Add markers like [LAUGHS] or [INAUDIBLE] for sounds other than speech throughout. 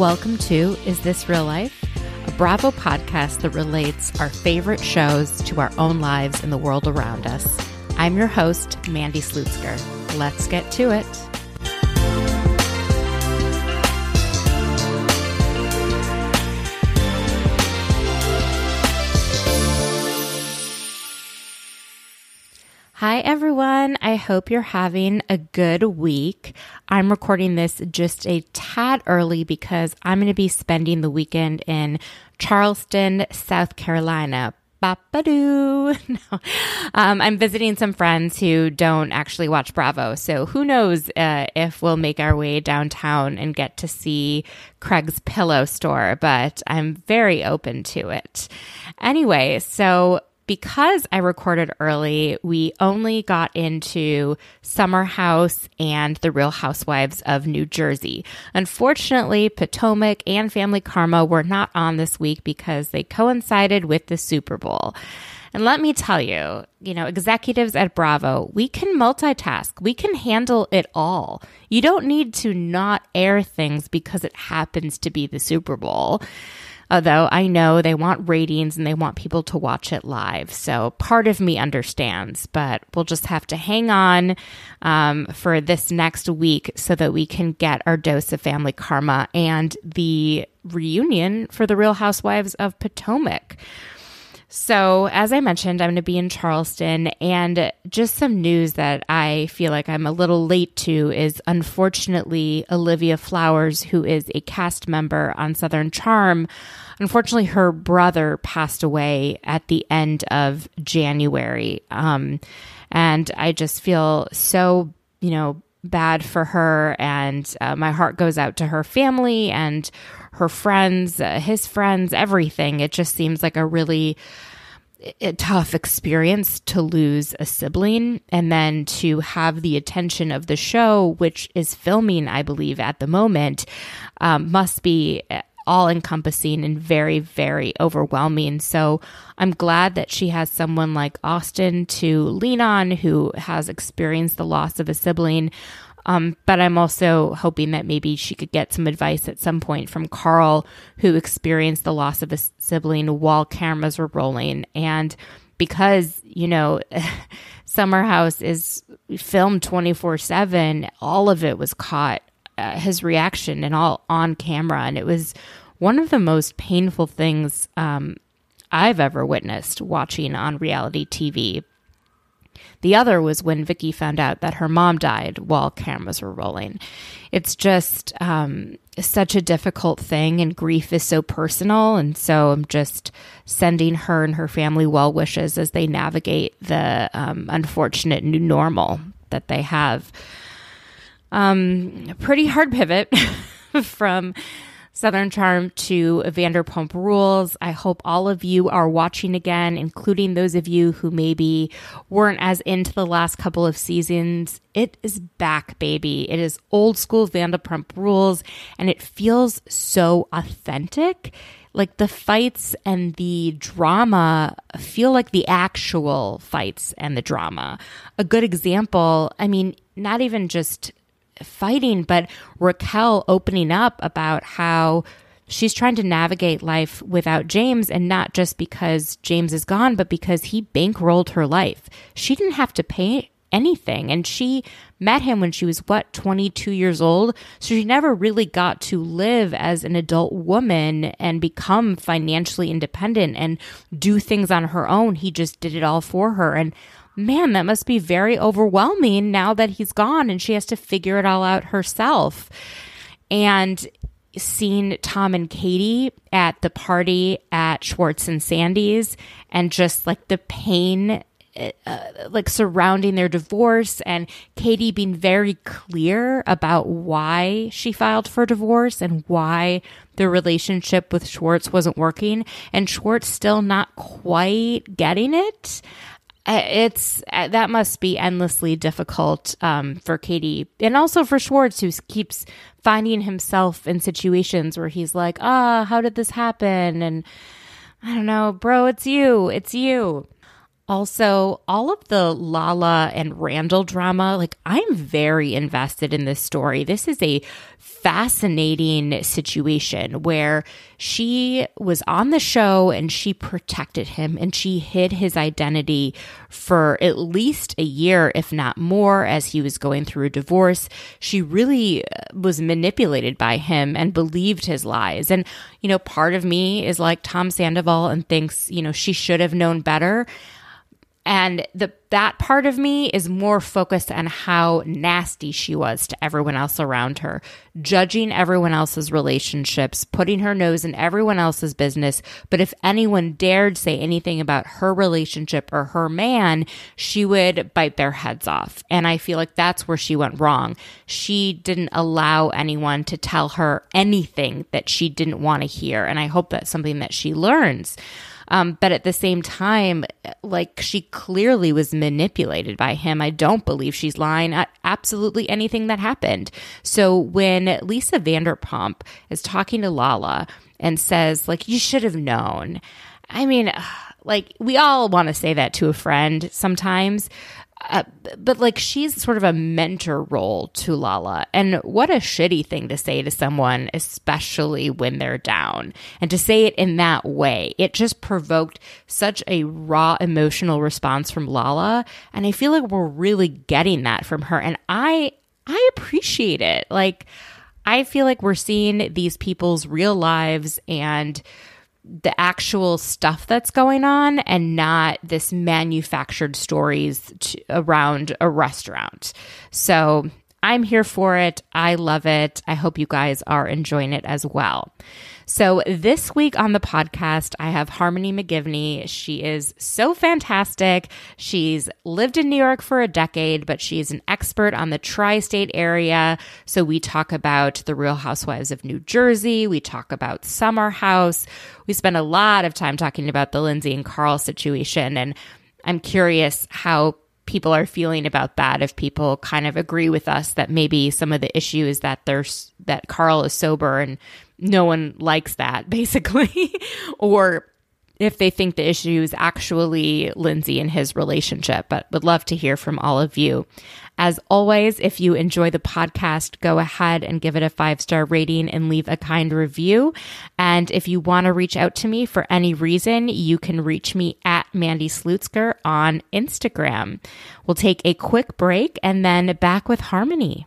Welcome to Is This Real Life? A Bravo podcast that relates our favorite shows to our own lives and the world around us. I'm your host, Mandy Slutzker. Let's get to it. Hi, everyone. I hope you're having a good week. I'm recording this just a tad early because I'm going to be spending the weekend in Charleston, South Carolina. Bapadoo. [LAUGHS] No. Um, I'm visiting some friends who don't actually watch Bravo. So who knows uh, if we'll make our way downtown and get to see Craig's pillow store, but I'm very open to it. Anyway, so because I recorded early, we only got into Summer House and The Real Housewives of New Jersey. Unfortunately, Potomac and Family Karma were not on this week because they coincided with the Super Bowl. And let me tell you, you know, executives at Bravo, we can multitask. We can handle it all. You don't need to not air things because it happens to be the Super Bowl. Although I know they want ratings and they want people to watch it live. So part of me understands, but we'll just have to hang on um, for this next week so that we can get our dose of family karma and the reunion for the Real Housewives of Potomac. So, as I mentioned, I'm going to be in Charleston, and just some news that I feel like I'm a little late to is unfortunately Olivia Flowers, who is a cast member on Southern Charm. Unfortunately, her brother passed away at the end of January. Um, and I just feel so, you know, bad for her. And uh, my heart goes out to her family and her friends, uh, his friends, everything. It just seems like a really a tough experience to lose a sibling and then to have the attention of the show, which is filming, I believe, at the moment, um, must be all encompassing and very, very overwhelming. So I'm glad that she has someone like Austin to lean on who has experienced the loss of a sibling. Um, but I'm also hoping that maybe she could get some advice at some point from Carl, who experienced the loss of a sibling while cameras were rolling. And because, you know, [LAUGHS] Summer House is filmed 24 7, all of it was caught, uh, his reaction and all on camera. And it was one of the most painful things um, I've ever witnessed watching on reality TV. The other was when Vicki found out that her mom died while cameras were rolling. It's just um, such a difficult thing, and grief is so personal. And so I'm just sending her and her family well wishes as they navigate the um, unfortunate new normal that they have. Um, pretty hard pivot [LAUGHS] from Southern Charm to Vanderpump Rules. I hope all of you are watching again, including those of you who maybe weren't as into the last couple of seasons. It is back, baby. It is old school Vanderpump Rules, and it feels so authentic. Like the fights and the drama feel like the actual fights and the drama. A good example, I mean, not even just fighting, but Raquel opening up about how she's trying to navigate life without James and not just because James is gone, but because he bankrolled her life. She didn't have to pay anything and she met him when she was what 22 years old so she never really got to live as an adult woman and become financially independent and do things on her own he just did it all for her and man, that must be very overwhelming now that he's gone and she has to figure it all out herself. And seeing Tom and Katie at the party at Schwartz and Sandy's and just like the pain uh, like surrounding their divorce and Katie being very clear about why she filed for divorce and why the relationship with Schwartz wasn't working and Schwartz still not quite getting it it's uh, that must be endlessly difficult um, for Katie and also for Schwartz, who keeps finding himself in situations where he's like, "Ah, oh, how did this happen?" And I don't know, bro, it's you, it's you. Also, all of the Lala and Randall drama, like I'm very invested in this story. This is a fascinating situation where she was on the show and she protected him and she hid his identity for at least a year, if not more, as he was going through a divorce. She really uh, was manipulated by him and believed his lies. And, you know, part of me is like Tom Sandoval and thinks, you know, she should have known better and the that part of me is more focused on how nasty she was to everyone else around her, judging everyone else's relationships, putting her nose in everyone else's business. But if anyone dared say anything about her relationship or her man, she would bite their heads off. And I feel like that's where she went wrong. She didn't allow anyone to tell her anything that she didn't want to hear. And I hope that's something that she learns. Um, but at the same time, like she clearly was manipulated by him. I don't believe she's lying at absolutely anything that happened. So when Lisa Vanderpump is talking to Lala and says, like, you should have known. I mean, [SIGHS] like, we all want to say that to a friend sometimes. Uh, but like she's sort of a mentor role to Lala. And what a shitty thing to say to someone, especially when they're down. And to say it in that way, it just provoked such a raw emotional response from Lala. And I feel like we're really getting that from her. And I, I appreciate it. Like, I feel like we're seeing these people's real lives and the actual stuff that's going on and not this manufactured stories to, around a restaurant. So I'm here for it. I love it. I hope you guys are enjoying it as well. So, this week on the podcast, I have Harmony McGivney. She is so fantastic. She's lived in New York for a decade, but she's an expert on the tri state area. So, we talk about the Real Housewives of New Jersey. We talk about Summer House. We spend a lot of time talking about the Lindsay and Carl situation. And I'm curious how people are feeling about that if people kind of agree with us that maybe some of the issue is that there's that Carl is sober and no one likes that [LAUGHS] basically or if they think the issue is actually Lindsay and his relationship, but would love to hear from all of you. As always, if you enjoy the podcast, go ahead and give it a five star rating and leave a kind review. And if you want to reach out to me for any reason, you can reach me at Mandy Slutsker on Instagram. We'll take a quick break and then back with Harmony.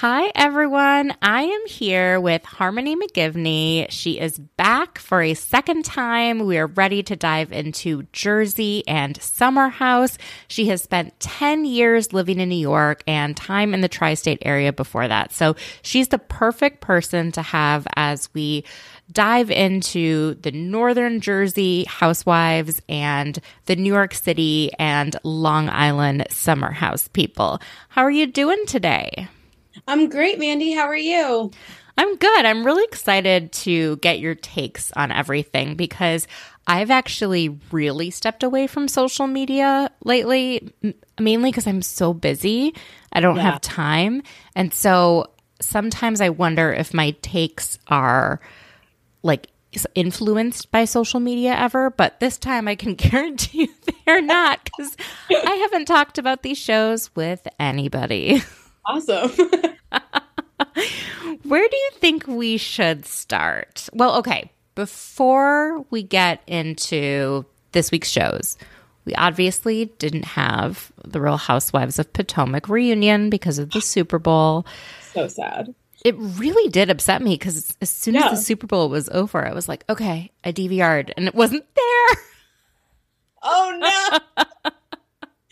Hi, everyone. I am here with Harmony McGivney. She is back for a second time. We are ready to dive into Jersey and Summer House. She has spent 10 years living in New York and time in the tri state area before that. So she's the perfect person to have as we dive into the Northern Jersey housewives and the New York City and Long Island summer house people. How are you doing today? I'm great, Mandy. How are you? I'm good. I'm really excited to get your takes on everything because I've actually really stepped away from social media lately, mainly because I'm so busy. I don't yeah. have time. And so sometimes I wonder if my takes are like influenced by social media ever, but this time I can [LAUGHS] guarantee you they're not because I haven't talked about these shows with anybody. [LAUGHS] Awesome. [LAUGHS] Where do you think we should start? Well, okay, before we get into this week's shows, we obviously didn't have the Real Housewives of Potomac reunion because of the [GASPS] Super Bowl. So sad. It really did upset me because as soon yeah. as the Super Bowl was over, I was like, okay, I DVR'd and it wasn't there. Oh no. [LAUGHS]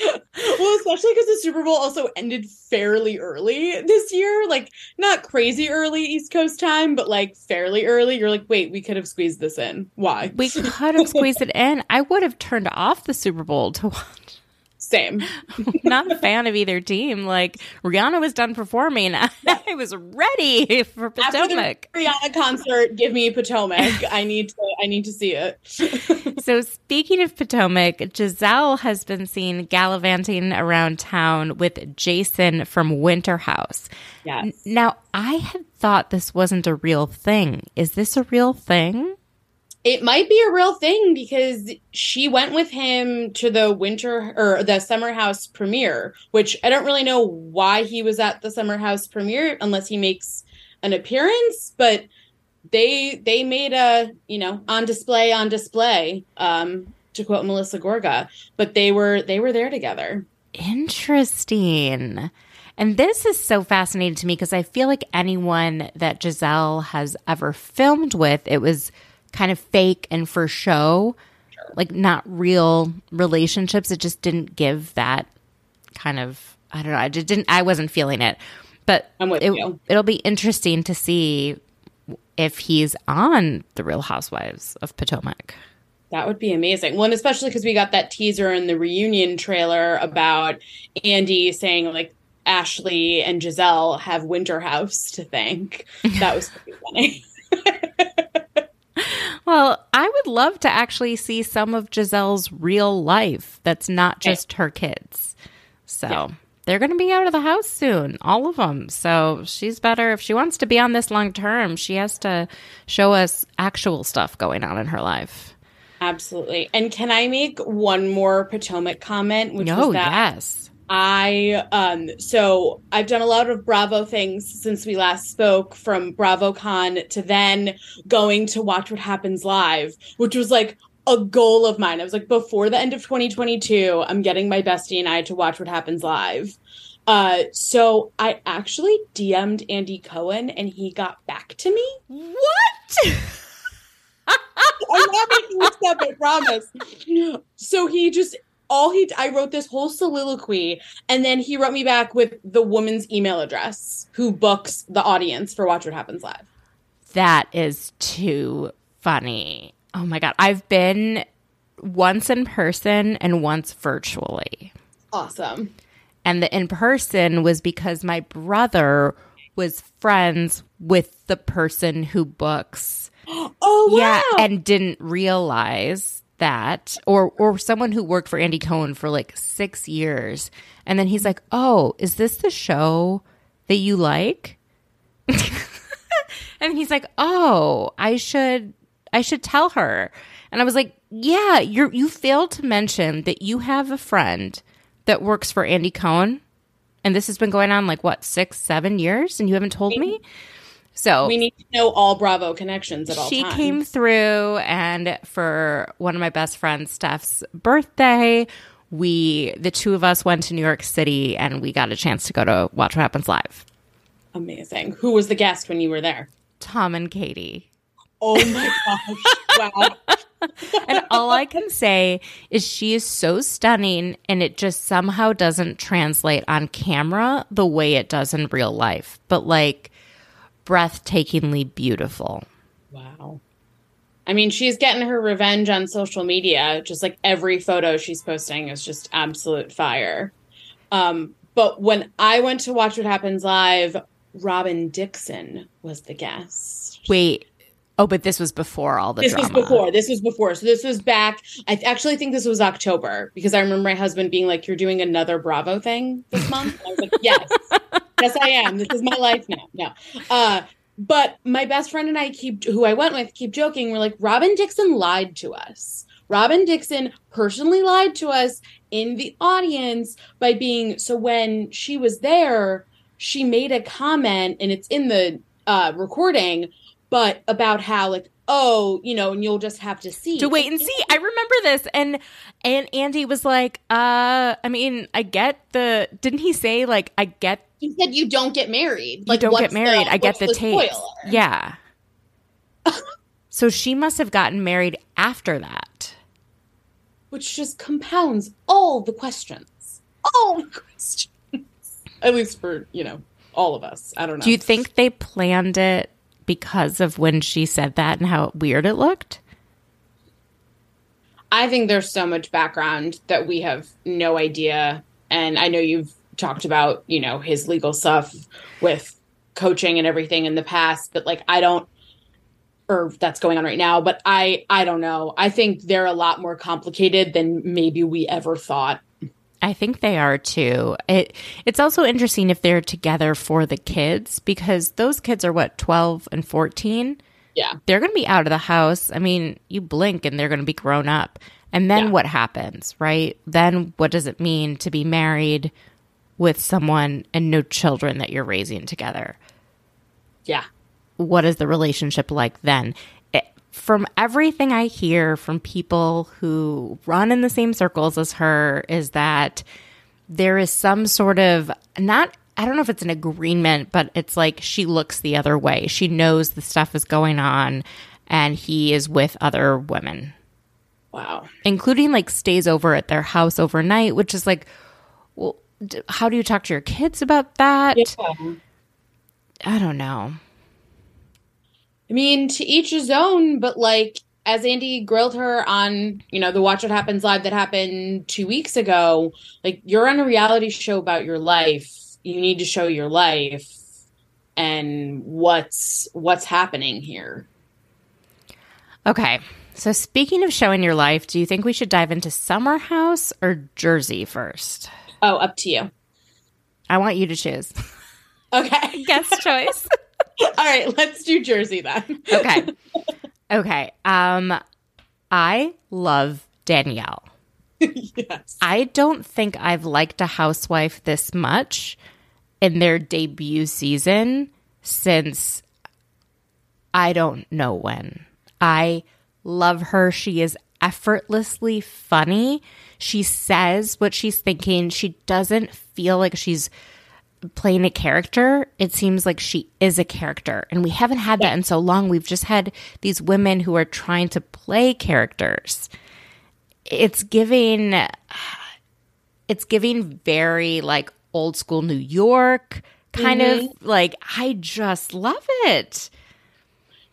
well, especially because the Super Bowl also ended fairly early this year. Like, not crazy early East Coast time, but like fairly early. You're like, wait, we could have squeezed this in. Why? We could have squeezed it in. I would have turned off the Super Bowl to watch. Same. [LAUGHS] Not a fan of either team. Like Rihanna was done performing. [LAUGHS] I was ready for Potomac. After the Rihanna concert, give me Potomac. I need to I need to see it. [LAUGHS] so speaking of Potomac, Gizelle has been seen gallivanting around town with Jason from Winter House. Yes. Now I had thought this wasn't a real thing. Is this a real thing? It might be a real thing because she went with him to the winter or the summer house premiere which i don't really know why he was at the summer house premiere unless he makes an appearance but they they made a you know on display on display um to quote melissa gorga but they were they were there together. Interesting. And this is so fascinating to me because i feel like anyone that gizelle has ever filmed with it was kind of fake and for show, sure. like not real relationships. It just didn't give that kind of I don't know. I just didn't. I wasn't feeling it. But it, it'll be interesting to see if he's on the Real Housewives of Potomac. That would be amazing. One, especially because we got that teaser in the reunion trailer about Andy saying like Ashley and Gizelle have Winter House to thank. [LAUGHS] That was pretty funny. [LAUGHS] Well, I would love to actually see some of Gizelle's real life that's not just her kids. So yeah. they're going to be out of the house soon, all of them. So she's better. If she wants to be on this long term, she has to show us actual stuff going on in her life. Absolutely. And can I make one more Potomac comment? Which no, yes I um so I've done a lot of Bravo things since we last spoke from BravoCon to then going to watch what happens live, which was like a goal of mine. I was like before the end of 2022, I'm getting my bestie and I to watch what happens live. Uh so I actually DM'd Andy Cohen and he got back to me. What? I'm not making this up, I promise. So he just all he I wrote this whole soliloquy and then he wrote me back with the woman's email address who books the audience for Watch What Happens Live. That is too funny. Oh my god, I've been once in person and once virtually. Awesome. And the in person was because my brother was friends with the person who books. [GASPS] Oh wow. Yeah, and didn't realize that or or someone who worked for Andy Cohen for like 6 years and then he's like, "Oh, is this the show that you like?" [LAUGHS] and he's like, "Oh, I should I should tell her." And I was like, "Yeah, you you failed to mention that you have a friend that works for Andy Cohen." And this has been going on like what, six, seven years, and you haven't told me? So we need to know all Bravo connections at all she times. came through, and for one of my best friends, Steph's birthday, we the two of us went to New York City, and we got a chance to go to Watch What Happens Live. Amazing. Who was the guest when you were there? Tom and Katie. Oh my [LAUGHS] gosh! wow. [LAUGHS] and all I can say is she is so stunning, and it just somehow doesn't translate on camera the way it does in real life. But like breathtakingly beautiful. Wow. I mean, she's getting her revenge on social media. Just like every photo she's posting is just absolute fire. Um, but when I went to watch what happens live, Robyn Dixon was the guest. Wait, Oh, but this was before all the this drama. was before. This was before. So this was back. I actually think this was October because I remember my husband being like, "You're doing another Bravo thing this month." I was like, "Yes, [LAUGHS] yes, I am. This is my life now." No, uh, but my best friend and I keep, who I went with, keep joking. We're like, Robyn Dixon lied to us. Robyn Dixon personally lied to us in the audience by being so when she was there, she made a comment, and it's in the uh, recording but about how like oh you know and you'll just have to see to wait and see i remember this and and andy was like uh i mean i get the didn't he say like i get he said you don't get married like you don't get married the, i get the, the tape yeah [LAUGHS] so she must have gotten married after that which just compounds all the questions all the questions. At least for, you know, all of us. I don't know. Do you think they planned it because of when she said that and how weird it looked? I think there's so much background that we have no idea. And I know you've talked about, you know, his legal stuff with coaching and everything in the past, but like I don't or that's going on right now, but I I don't know. I think they're a lot more complicated than maybe we ever thought. I think they are too. It it's also interesting if they're together for the kids because those kids are what 12 and 14. Yeah. They're going to be out of the house. I mean, you blink and they're going to be grown up. And then Yeah. what happens, right? Then what does it mean to be married with someone and no children that you're raising together? Yeah. what is the relationship like then? It, from everything I hear from people who run in the same circles as her, is that there is some sort of not. I don't know if it's an agreement, but it's like she looks the other way. She knows the stuff is going on, and he is with other women, Wow. including like stays over at their house overnight, which is like, well, how do you talk to your kids about that? Yeah. I don't know. I mean, to each his own, but like as Andy grilled her on, you know, the Watch What Happens live that happened two weeks ago, like you're on a reality show about your life. You need to show your life and what's what's happening here. Okay. So speaking of showing your life, do you think we should dive into Summer House or Jersey first? Oh, up to you. I want you to choose. Okay. [LAUGHS] Guest choice. [LAUGHS] All right, let's do Jersey then. okay. [LAUGHS] Okay. Um I love Danielle. yes. I don't think I've liked a housewife this much in their debut season since I don't know when. I love her. She is effortlessly funny. She says what she's thinking. She doesn't feel like she's playing a character. It seems like she is a character. And we haven't had that in so long. We've just had these women who are trying to play characters it's giving it's giving very like old school New York kind of mm-hmm. like I just love it.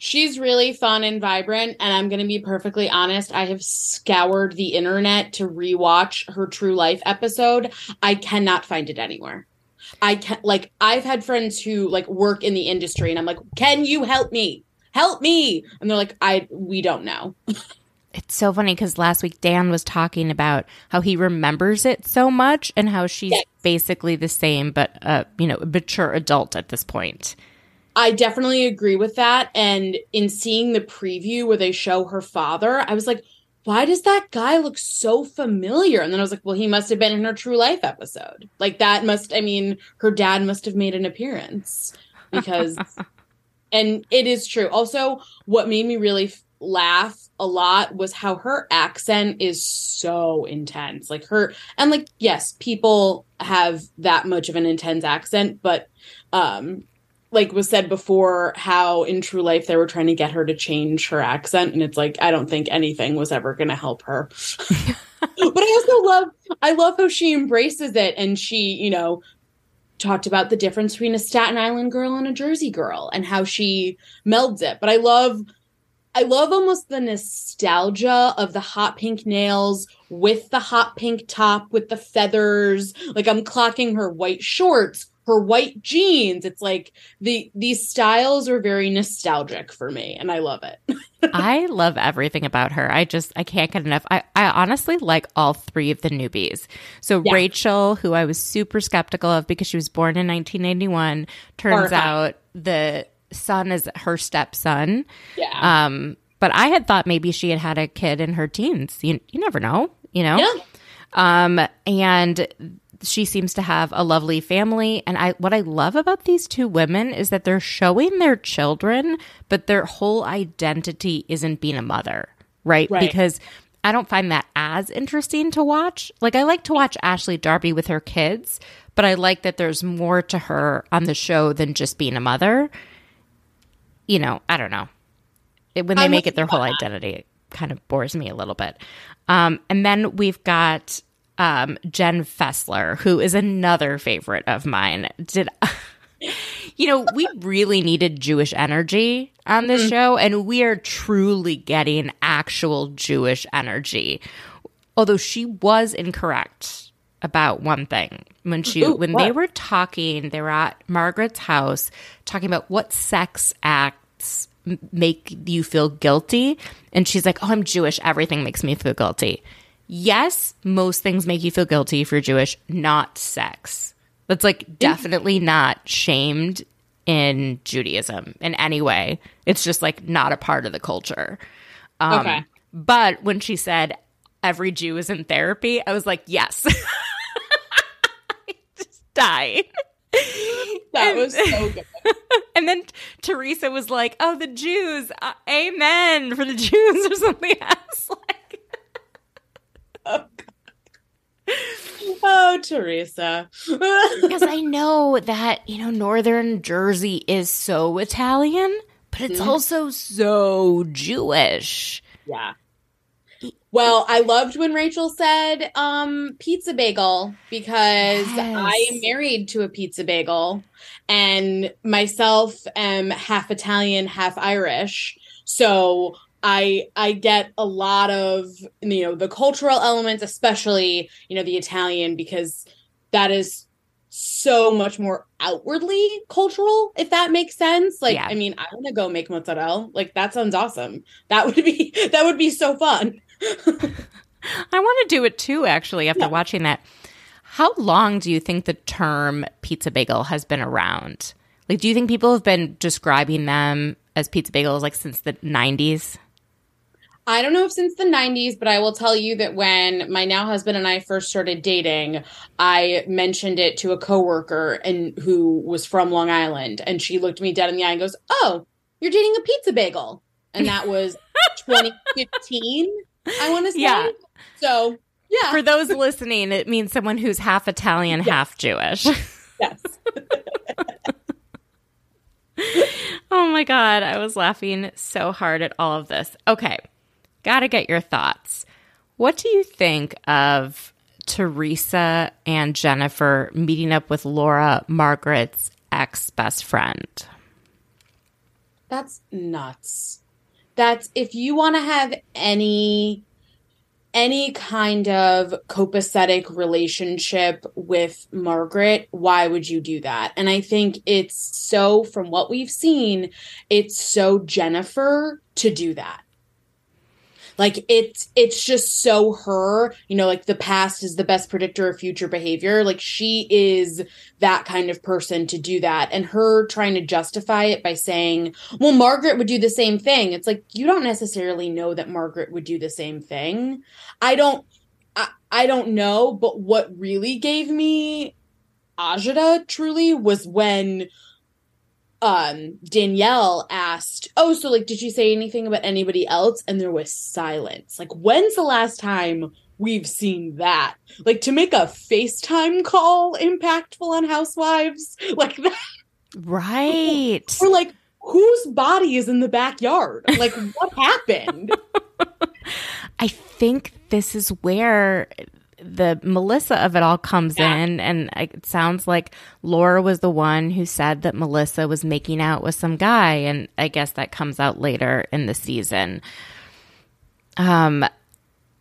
She's really fun and vibrant, and I'm going to be perfectly honest. I have scoured the internet to rewatch her True Life episode. I cannot find it anywhere. I can't like I've had friends who like work in the industry, and I'm like, "Can you help me? Help me!" And they're like, "I we don't know." [LAUGHS] It's so funny because last week Dan was talking about how he remembers it so much and how she's Yes. basically the same, but uh, you know, a mature adult at this point. I definitely agree with that. And in seeing the preview where they show her father, I was like, why does that guy look so familiar? And then I was like, well, he must have been in her true life episode. Like that must, I mean, her dad must have made an appearance because, [LAUGHS] and it is true. Also, what made me really f- laugh a lot was how her accent is so intense. Like her, and like, yes, people have that much of an intense accent, but, um, like was said before how in true life they were trying to get her to change her accent and it's like i don't think anything was ever going to help her [LAUGHS] but i also love i love how she embraces it and she you know talked about the difference between a staten island girl and a jersey girl and how she melds it but i love I love almost the nostalgia of the hot pink nails with the hot pink top with the feathers. Like I'm clocking her white shorts, her white jeans. It's like the these styles are very nostalgic for me and I love it. [LAUGHS] I love everything about her. I just I can't get enough. I, I honestly like all three of the newbies. So Yeah. Rachel, who I was super skeptical of because she was born in 1991, turns Horrifying. out the son is her stepson. Yeah. Um, but I had thought maybe she had had a kid in her teens. You you never know, you know. yeah. Um, and she seems to have a lovely family. And I, what I love about these two women is that they're showing their children, but their whole identity isn't being a mother, right? Right. Because I don't find that as interesting to watch. Like I like to watch Ashley Darby with her kids, but I like that there's more to her on the show than just being a mother. You know, I don't know. It, when they I'm make it their whole identity, it kind of bores me a little bit. Um, and then we've got um, Jen Fessler, who is another favorite of mine, did. [LAUGHS] you know, we really needed Jewish energy on this mm-hmm. show, and we are truly getting actual Jewish energy. Although she was incorrect about one thing when she Ooh, when what? they were talking, they were at Margaret's house talking about what sex acts make you feel guilty, and she's like, "Oh, I'm Jewish. Everything makes me feel guilty." Yes, most things make you feel guilty if you're Jewish, not sex. That's like definitely not shamed in Judaism in any way. It's just like not a part of the culture. Um, okay. But when she said every Jew is in therapy, I was like, yes. [LAUGHS] I just died. That and, was so [LAUGHS] good. And then Teresa was like, "Oh, the Jews, uh, amen for the [LAUGHS] Jews," or something else. Like, oh, [LAUGHS] oh, Teresa. because I [LAUGHS] know that, you know, Northern Jersey is so Italian, but it's mm-hmm. also so Jewish. Yeah. Well, I loved when Rachel said um, pizza bagel because yes. I am married to a pizza bagel and myself am half Italian, half Irish. So I I get a lot of you know the cultural elements, especially you know the Italian, because that is so much more outwardly cultural, if that makes sense. Like, yeah. I mean, I want to go make mozzarella. Like, that sounds awesome. That would be [LAUGHS] that would be so fun. [LAUGHS] I want to do it too. Actually, after yeah. watching that, how long do you think the term pizza bagel has been around? Like, do you think people have been describing them as pizza bagels like since the nineties? I don't know if since the 90s, but I will tell you that when my now husband and I first started dating, I mentioned it to a coworker and who was from Long Island and she looked me dead in the eye and goes, "Oh, you're dating a pizza bagel." And that was [LAUGHS] 2015, I want to say. Yeah. So, yeah. For those listening, it means someone who's half Italian, yes. half Jewish. Yes. [LAUGHS] oh my God. I was laughing so hard at all of this. Okay. Gotta get your thoughts. What do you think of Teresa and Jennifer meeting up with Laura, Margaret's ex best friend? That's nuts. That's if you want to have any any kind of copacetic relationship with Margaret, why would you do that? And I think it's so, from what we've seen, it's so Jennifer to do that. Like it's it's just so her, you know, like the past is the best predictor of future behavior. Like she is that kind of person to do that. And her trying to justify it by saying, well, Margaret would do the same thing. It's like you don't necessarily know that Margaret would do the same thing. I don't I, I don't know, but what really gave me agita truly was when um Danielle asked, "Oh, so like did you say anything about anybody else?" and there was silence. Like when's the last time we've seen that? Like to make a FaceTime call impactful on housewives [LAUGHS] like that. Right. Or like whose body is in the backyard? Like what happened? [LAUGHS] I think this is where the Melissa of it all comes yeah. in, and it sounds like Laura was the one who said that Melissa was making out with some guy, and I guess that comes out later in the season. Um,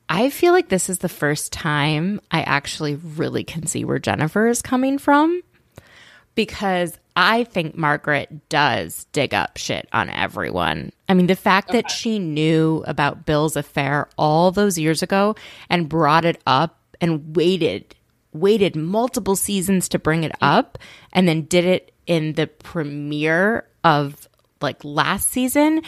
I feel like this is the first time I actually really can see where Jennifer is coming from because I think Margaret does dig up shit on everyone. I mean, the fact that she knew about Bill's affair all those years ago and brought it up and waited waited multiple seasons to bring it up and then did it in the premiere of like last season.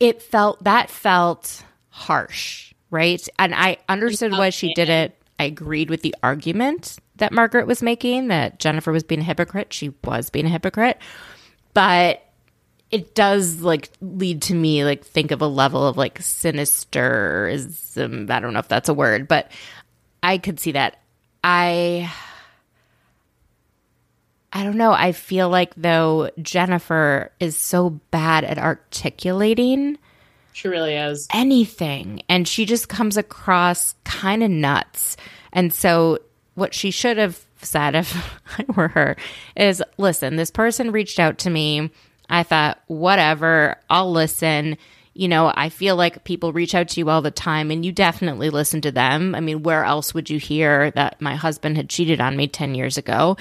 It felt that felt harsh right? And i understood why she did it. I agreed with the argument that margaret was making that jennifer was being a hypocrite. She was being a hypocrite. But it does like lead to me like think of a level of like sinisterism. I don't know if that's a word but I could see that. I I don't know. I feel like though Jennifer is so bad at articulating She really is. anything. And she just comes across kind of nuts. And so, what she should have said [LAUGHS] if I were her is listen, this person reached out to me. I thought, whatever, I'll listen. You know, I feel like people reach out to you all the time and you definitely listen to them. I mean, where else would you hear that my husband had cheated on me 10 years ago?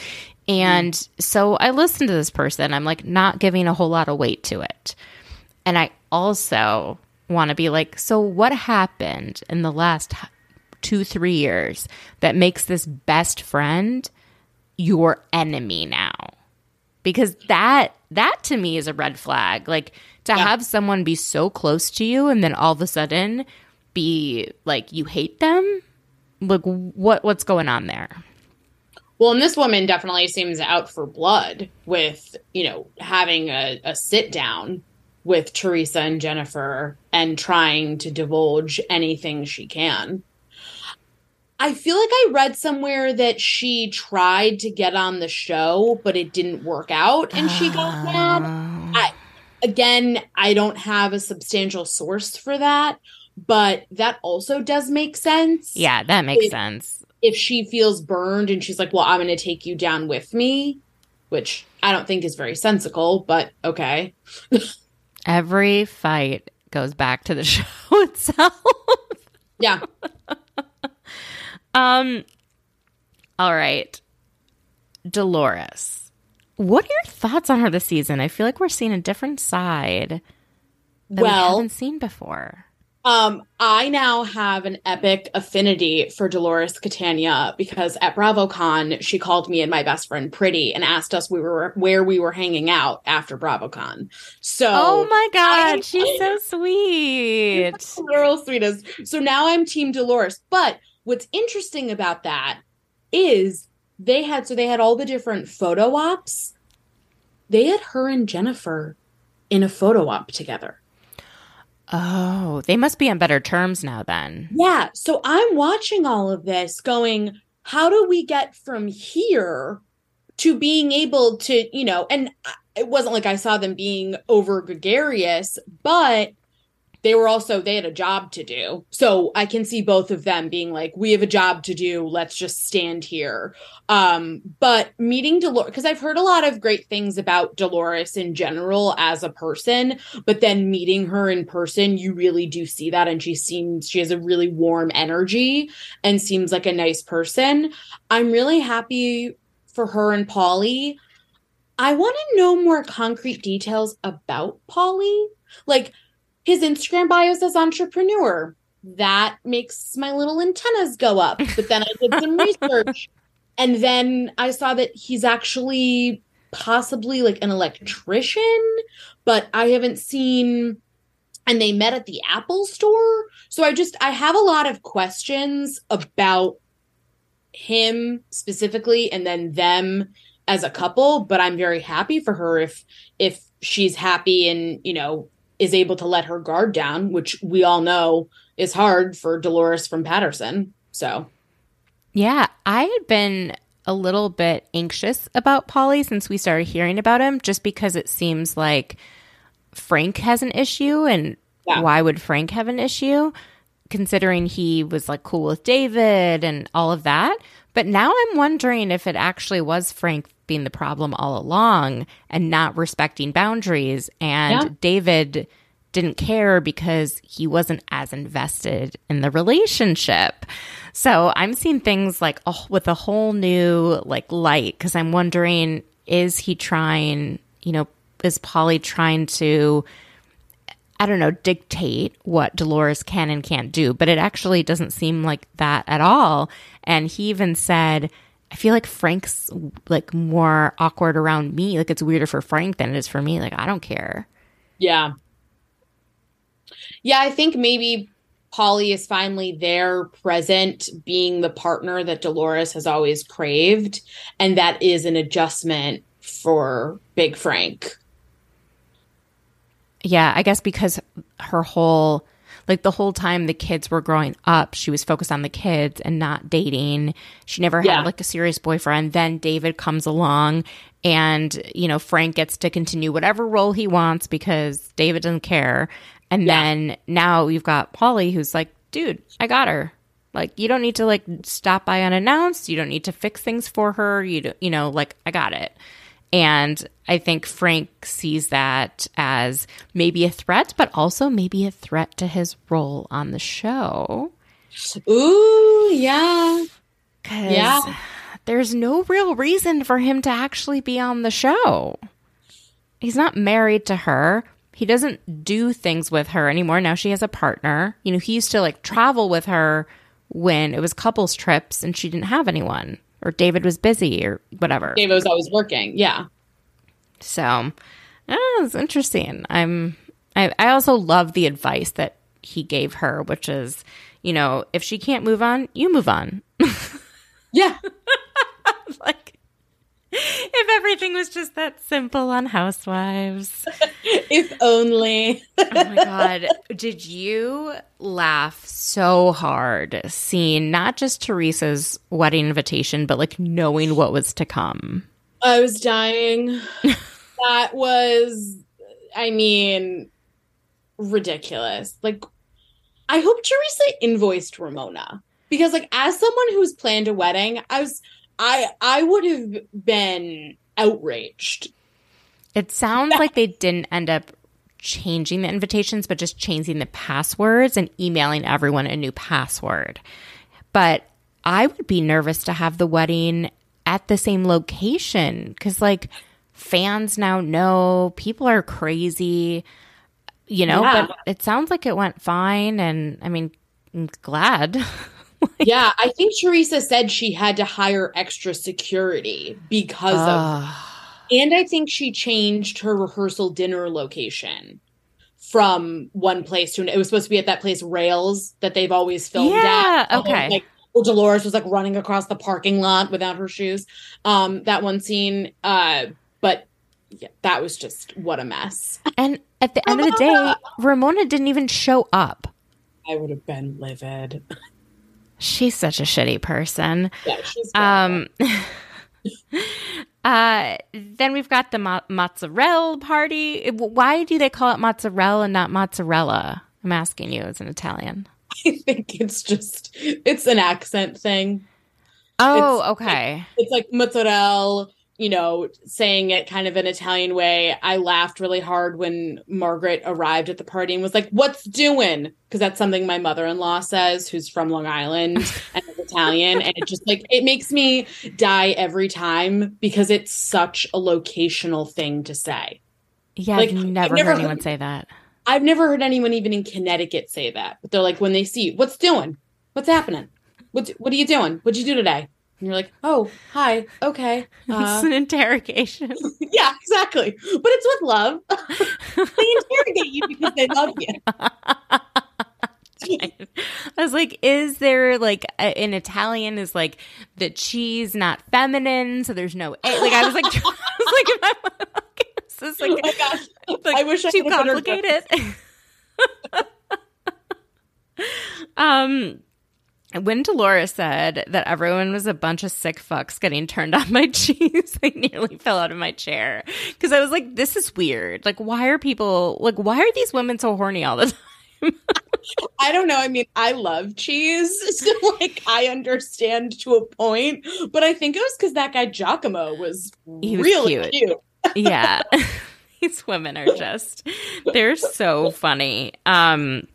And so I listened to this person. I'm like, not giving a whole lot of weight to it. And I also want to be like, so what happened in the last two, three years that makes this best friend your enemy now? Because that that to me is a red flag. Like to have someone be so close to you and then all of a sudden be like you hate them. Like what what's going on there? Well, and this woman definitely seems out for blood with, you know, having a, a sit down with Teresa and Jennifer and trying to divulge anything she can. I feel like I read somewhere that she tried to get on the show, but it didn't work out and she got ah. mad. I, again, I don't have a substantial source for that, but that also does make sense Yeah, that makes If- sense. if she feels burned and she's like, "Well, I'm going to take you down with me," which I don't think is very sensical, but okay. [LAUGHS] Every fight goes back to the [LAUGHS] show itself. Yeah. Um all right. Dolores. What are your thoughts on her this season? I feel like we're seeing a different side that we haven't seen before. um I now have an epic affinity for Dolores Catania because at BravoCon, she called me and my best friend Pretty and asked us we were where we were hanging out after BravoCon. So Oh my I- god, she's so [LAUGHS] sweet. Literal sweetest. So now I'm Team Dolores. But what's interesting about that is they had so they had all the different photo ops. They had her and Jennifer in a photo op together. Oh, they must be on better terms now then. Yeah. So I'm watching all of this going, how do we get from here to being able to, you know, and it wasn't like I saw them being over gregarious, but they were also, they had a job to do. So I can see both of them being like, we have a job to do. Let's just stand here. Um, but meeting Dolores, because I've heard a lot of great things about Dolores in general as a person, but then meeting her in person, you really do see that. And she seems, she has a really warm energy and seems like a nice person. I'm really happy for her and Paulie. I want to know more concrete details about Paulie. Like his Instagram bio says entrepreneur. That makes my little antennas go up. But then I did some [LAUGHS] research and then I saw that he's actually possibly like an electrician, but I haven't seen and they met at the Apple store. So I just I have a lot of questions about him specifically and then them as a couple, but I'm very happy for her if if she's happy and, you know, is able to let her guard down, which we all know is hard for Dolores from Paterson. So, Yeah, I had been a little bit anxious about Paulie since we started hearing about him, just because it seems like Frank has an issue, and Yeah. why would Frank have an issue? Considering he was like cool with David and all of that. But now I'm wondering if it actually was Frank being the problem all along and not respecting boundaries, and Yeah. David didn't care because he wasn't as invested in the relationship. So I'm seeing things like oh, with a whole new like light because I'm wondering is he trying, you know, is Paulie trying to I don't know, dictate what Dolores can and can't do, but it actually doesn't seem like that at all. And he even said, I feel like Frank's like more awkward around me. Like it's weirder for Frank than it is for me. Like I don't care. yeah. Yeah, I think maybe Paulie is finally there, present, being the partner that Dolores has always craved. And that is an adjustment for Big Frank. Yeah, I guess because her whole like the whole time the kids were growing up, she was focused on the kids and not dating. She never Yeah. had like a serious boyfriend. Then David comes along and you know Frank gets to continue whatever role he wants because David doesn't care. And Yeah. then now you've got Paulie who's like, dude, I got her. Like you don't need to like stop by unannounced. You don't need to fix things for her. You do, you know like I got it. And I think Frank sees that as maybe a threat, but also maybe a threat to his role on the show. Ooh, yeah. Yeah. there's no real reason for him to actually be on the show. He's not married to her. He doesn't do things with her anymore. Now she has a partner. You know, he used to like travel with her when it was couples trips and she didn't have anyone or David was busy or whatever. David was always working. Yeah. So, oh, it's interesting. I'm. I, I also love the advice that he gave her, which is, you know, if she can't move on, you move on. [LAUGHS] Yeah. [LAUGHS] like, [LAUGHS] if everything was just that simple on Housewives. [LAUGHS] if only. [LAUGHS] oh my god, did you laugh so hard seeing not just Teresa's wedding invitation, but like knowing what was to come? I was dying. that was, I mean, ridiculous. Like, I hope Teresa invoiced Ramona because, like, as someone who's planned a wedding, I was, I, I would have been outraged. It sounds like they didn't end up changing the invitations, but just changing the passwords and emailing everyone a new password. But I would be nervous to have the wedding at the same location because, like, fans now know people are crazy, you know. Yeah. But it sounds like it went fine, and I mean, I'm glad. [LAUGHS] [LAUGHS] yeah, I think Teresa said she had to hire extra security because of And I think she changed her rehearsal dinner location from one place to it was supposed to be at that place Rails that they've always filmed Yeah, at. okay. Like Dolores was like running across the parking lot without her shoes. Um that one scene uh but yeah, that was just what a mess. and at the end of the [LAUGHS] day, Ramona didn't even show up. I would have been livid. [LAUGHS] She's such a shitty person. Yeah, she's Um, [LAUGHS] uh, then we've got the mo- mozzarella party. Why do they call it mozzarella and not mozzarella? I'm asking you as an Italian. [LAUGHS] I think it's just it's an accent thing. Oh, It's- okay. it's like mozzarella, you know, saying it kind of an Italian way. I laughed really hard when Margaret arrived at the party and was like, "What's doing?" Because that's something my mother-in-law says, who's from Long Island [LAUGHS] and is Italian, and it just like it makes me die every time because it's such a locational thing to say. Yeah, like, I've I've never, never heard anyone heard- say that. I've never heard anyone even in Connecticut say that, but they're like when they see you, "What's doing? What's happening? What What are you doing? What'd you do today?" And you're like, "Oh, hi, okay." [LAUGHS] it's Uh, an interrogation. [LAUGHS] Yeah, exactly. But it's with love. [LAUGHS] they interrogate you because they love you. I was like, is there like a, in Italian is like the cheese not feminine, so there's no egg? Like I was like, I was like, I- is this like, oh my gosh. like I wish too could have been her complicated. um, when Dolores said that everyone was a bunch of sick fucks getting turned on by [LAUGHS] cheese, I nearly fell out of my chair because I was like, "This is weird. Like, why are people like? Why are these women so horny all the [LAUGHS] time?" I don't know. I mean, I love cheese. [LAUGHS] So, like, I understand to a point. But I think it was because that guy Giacomo was, He was really cute. cute. yeah these women are just they're so funny um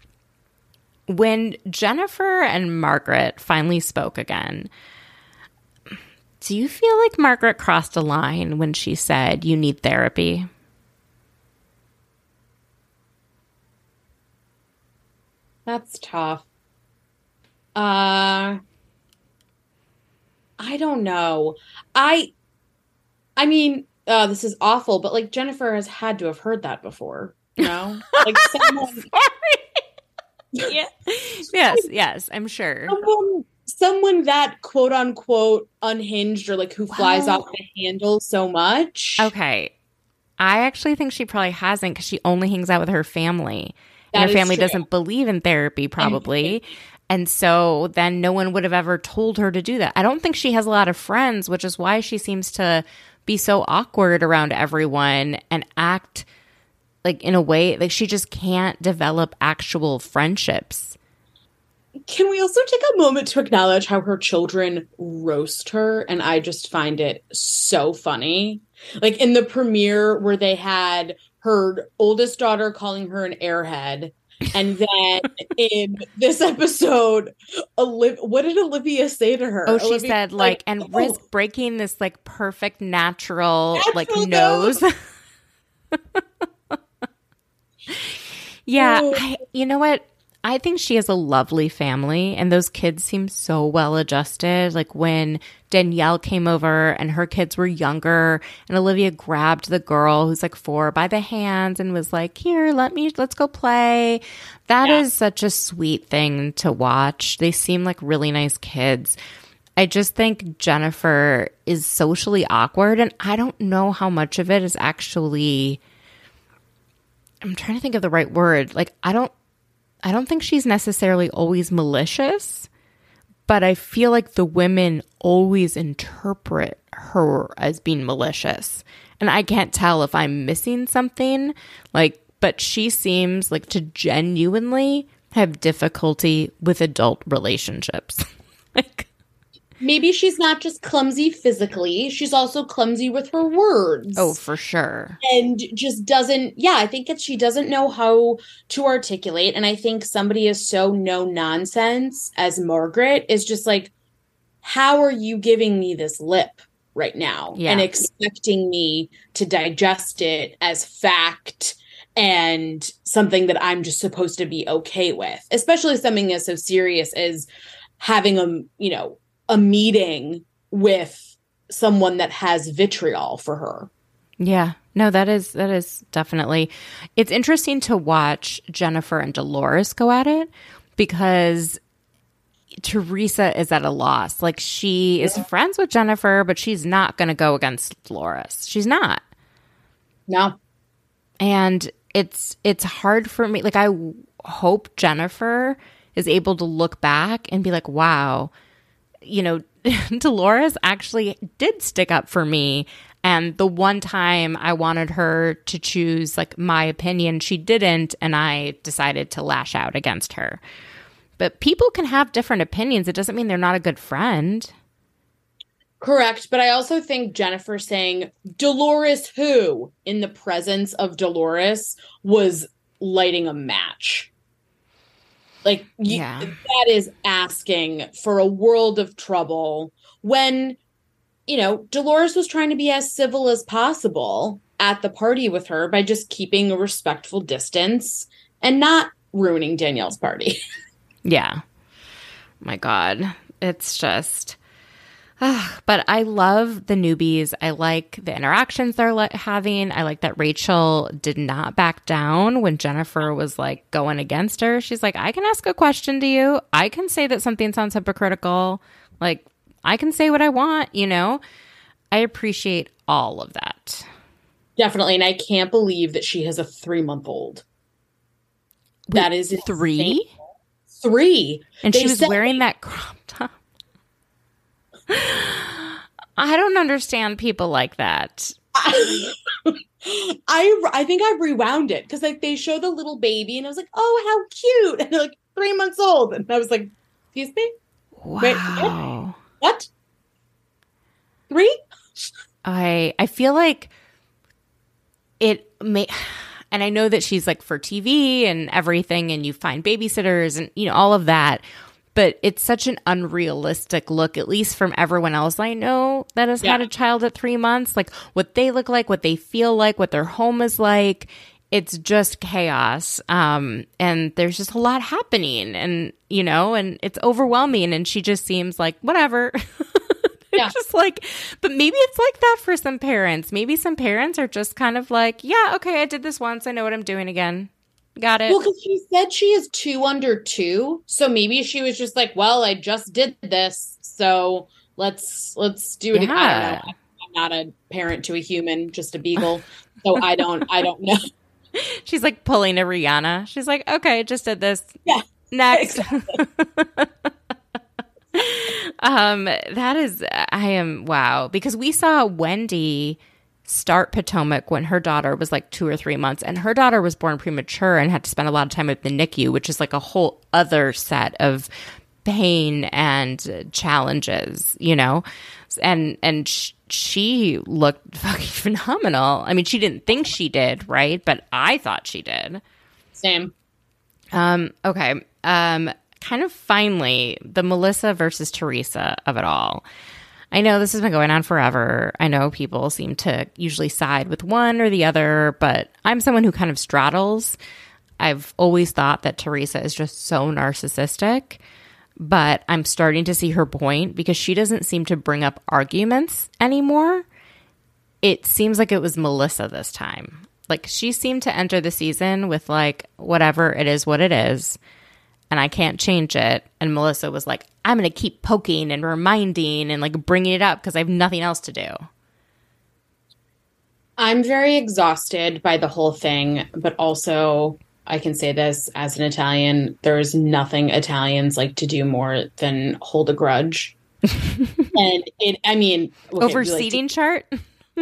when jennifer and margaret finally spoke again do you feel like margaret crossed a line when she said you need therapy That's tough. Uh I don't know. I I mean, uh this is awful, but like Jennifer has had to have heard that before, you know? [LAUGHS] Like someone [LAUGHS] yeah. [LAUGHS] Yes yes i'm sure. Someone someone that quote unquote unhinged or like who flies Well- off the handle so much. okay. I actually think she probably hasn't because she only hangs out with her family. That and her family true. doesn't believe in therapy probably. and so then no one would have ever told her to do that. I don't think she has a lot of friends which is why she seems to be so awkward around everyone and act like in a way like she just can't develop actual friendships. Can we also take a moment to acknowledge how her children roast her? And I just find it so funny. Like in the premiere where they had her oldest daughter calling her an airhead. And then [LAUGHS] in this episode, Olivia, what did Olivia say to her? Oh, she Olivia, said like, and oh, risk breaking this like perfect natural, Natural like nose. [LAUGHS] yeah. I, you know what? I think she has a lovely family, and those kids seem so well adjusted. Like when Danielle came over and her kids were younger, and Olivia grabbed the girl who's like four by the hands and was like, Here, let me, let's go play. That is Yeah. such a sweet thing to watch. They seem like really nice kids. I just think Jennifer is socially awkward, and I don't know how much of it is actually. I'm trying to think of the right word. Like, I don't I don't think she's necessarily always malicious, but I feel like the women always interpret her as being malicious. And I can't tell if I'm missing something. Like, but she seems like to genuinely have difficulty with adult relationships. [LAUGHS] like, Maybe she's not just clumsy physically, she's also clumsy with her words. oh, for sure. and just doesn't yeah i think that she doesn't know how to articulate and i think somebody is so no nonsense as margaret is just like how are you giving me this lip right now Yeah. and expecting me to digest it as fact and something that i'm just supposed to be okay with especially something as so serious as having a you know a meeting with someone that has vitriol for her Yeah. No, that is that is definitely. It's interesting to watch Jennifer and Dolores go at it because Teresa is at a loss. Like she is friends with Jennifer, but she's not going to go against Dolores. She's not. no And it's it's hard for me like I hope Jennifer is able to look back and be like, "Wow, you know, [LAUGHS] Dolores actually did stick up for me. And the one time I wanted her to choose like my opinion, she didn't. And I decided to lash out against her. But people can have different opinions. It doesn't mean they're not a good friend. Correct, but I also think Jennifer saying Dolores who in the presence of Dolores was lighting a match. Like you, Yeah. that is asking for a world of trouble when you know Dolores was trying to be as civil as possible at the party with her by just keeping a respectful distance and not ruining Danielle's party. [LAUGHS] Yeah. My God. It's just. Ah, but I love the newbies. I like the interactions they're li- having. I like that Rachel did not back down when Jennifer was like going against her. She's like, I can ask a question to you. I can say that something sounds hypocritical. Like, I can say what I want, you know? I appreciate all of that. Definitely, and I can't believe that she has a three month old. That is insane. Three? Three. And They she was said- wearing that crop top. [LAUGHS] I don't understand people like that. [LAUGHS] I I think I rewound it because like they show the little baby and I was like, oh how cute, [LAUGHS] and they're like three months old, and I was like, excuse me, Wait, what? Wow. what? Three? I I feel like it may and I know that she's like for TV and everything and you find babysitters and you know all of that but it's such an unrealistic look at least from everyone else I know that has had a child at 3 months. Like what they look like what they feel like what their home is like. It's just chaos. Um and there's just a lot happening and you know and it's overwhelming. And she just seems like whatever. [LAUGHS] Yeah. just like but maybe it's like that for some parents. Maybe some parents are just kind of like yeah okay i did this once. I know what i'm doing again got it Well, because she said she is two under two, so maybe she was just like, well, I just did this, so let's let's do it. again. I Yeah. don't know. I'm not a parent to a human, just a beagle, so I don't I don't know. [LAUGHS] she's like pulling a rihanna she's like okay I just did this Yeah, next [LAUGHS] um, that is, I am wow because we saw Wendy start Potomac when her daughter was like two or three months, and her daughter was born premature and had to spend a lot of time at the NICU, which is like a whole other set of pain and challenges, you know, and and sh- she looked [LAUGHS] fucking phenomenal. I mean, she didn't think she did, right? But I thought she did. Same. Um. Okay. Um. Kind of finally, the Melissa versus Teresa of it all. I know this has been going on forever. I know people seem to usually side with one or the other, but I'm someone who kind of straddles. I've always thought that Teresa is just so narcissistic, but I'm starting to see her point because she doesn't seem to bring up arguments anymore. It seems like it was Melissa this time. Like she seemed to enter the season with like whatever it is what it is and I can't change it. And Melissa was like, I'm going to keep poking and reminding and like bringing it up because I have nothing else to do. I'm very exhausted by the whole thing, but also I can say this as an Italian, there's nothing Italians like to do more than hold a grudge. [LAUGHS] and it, I mean, okay, over seating like to, chart.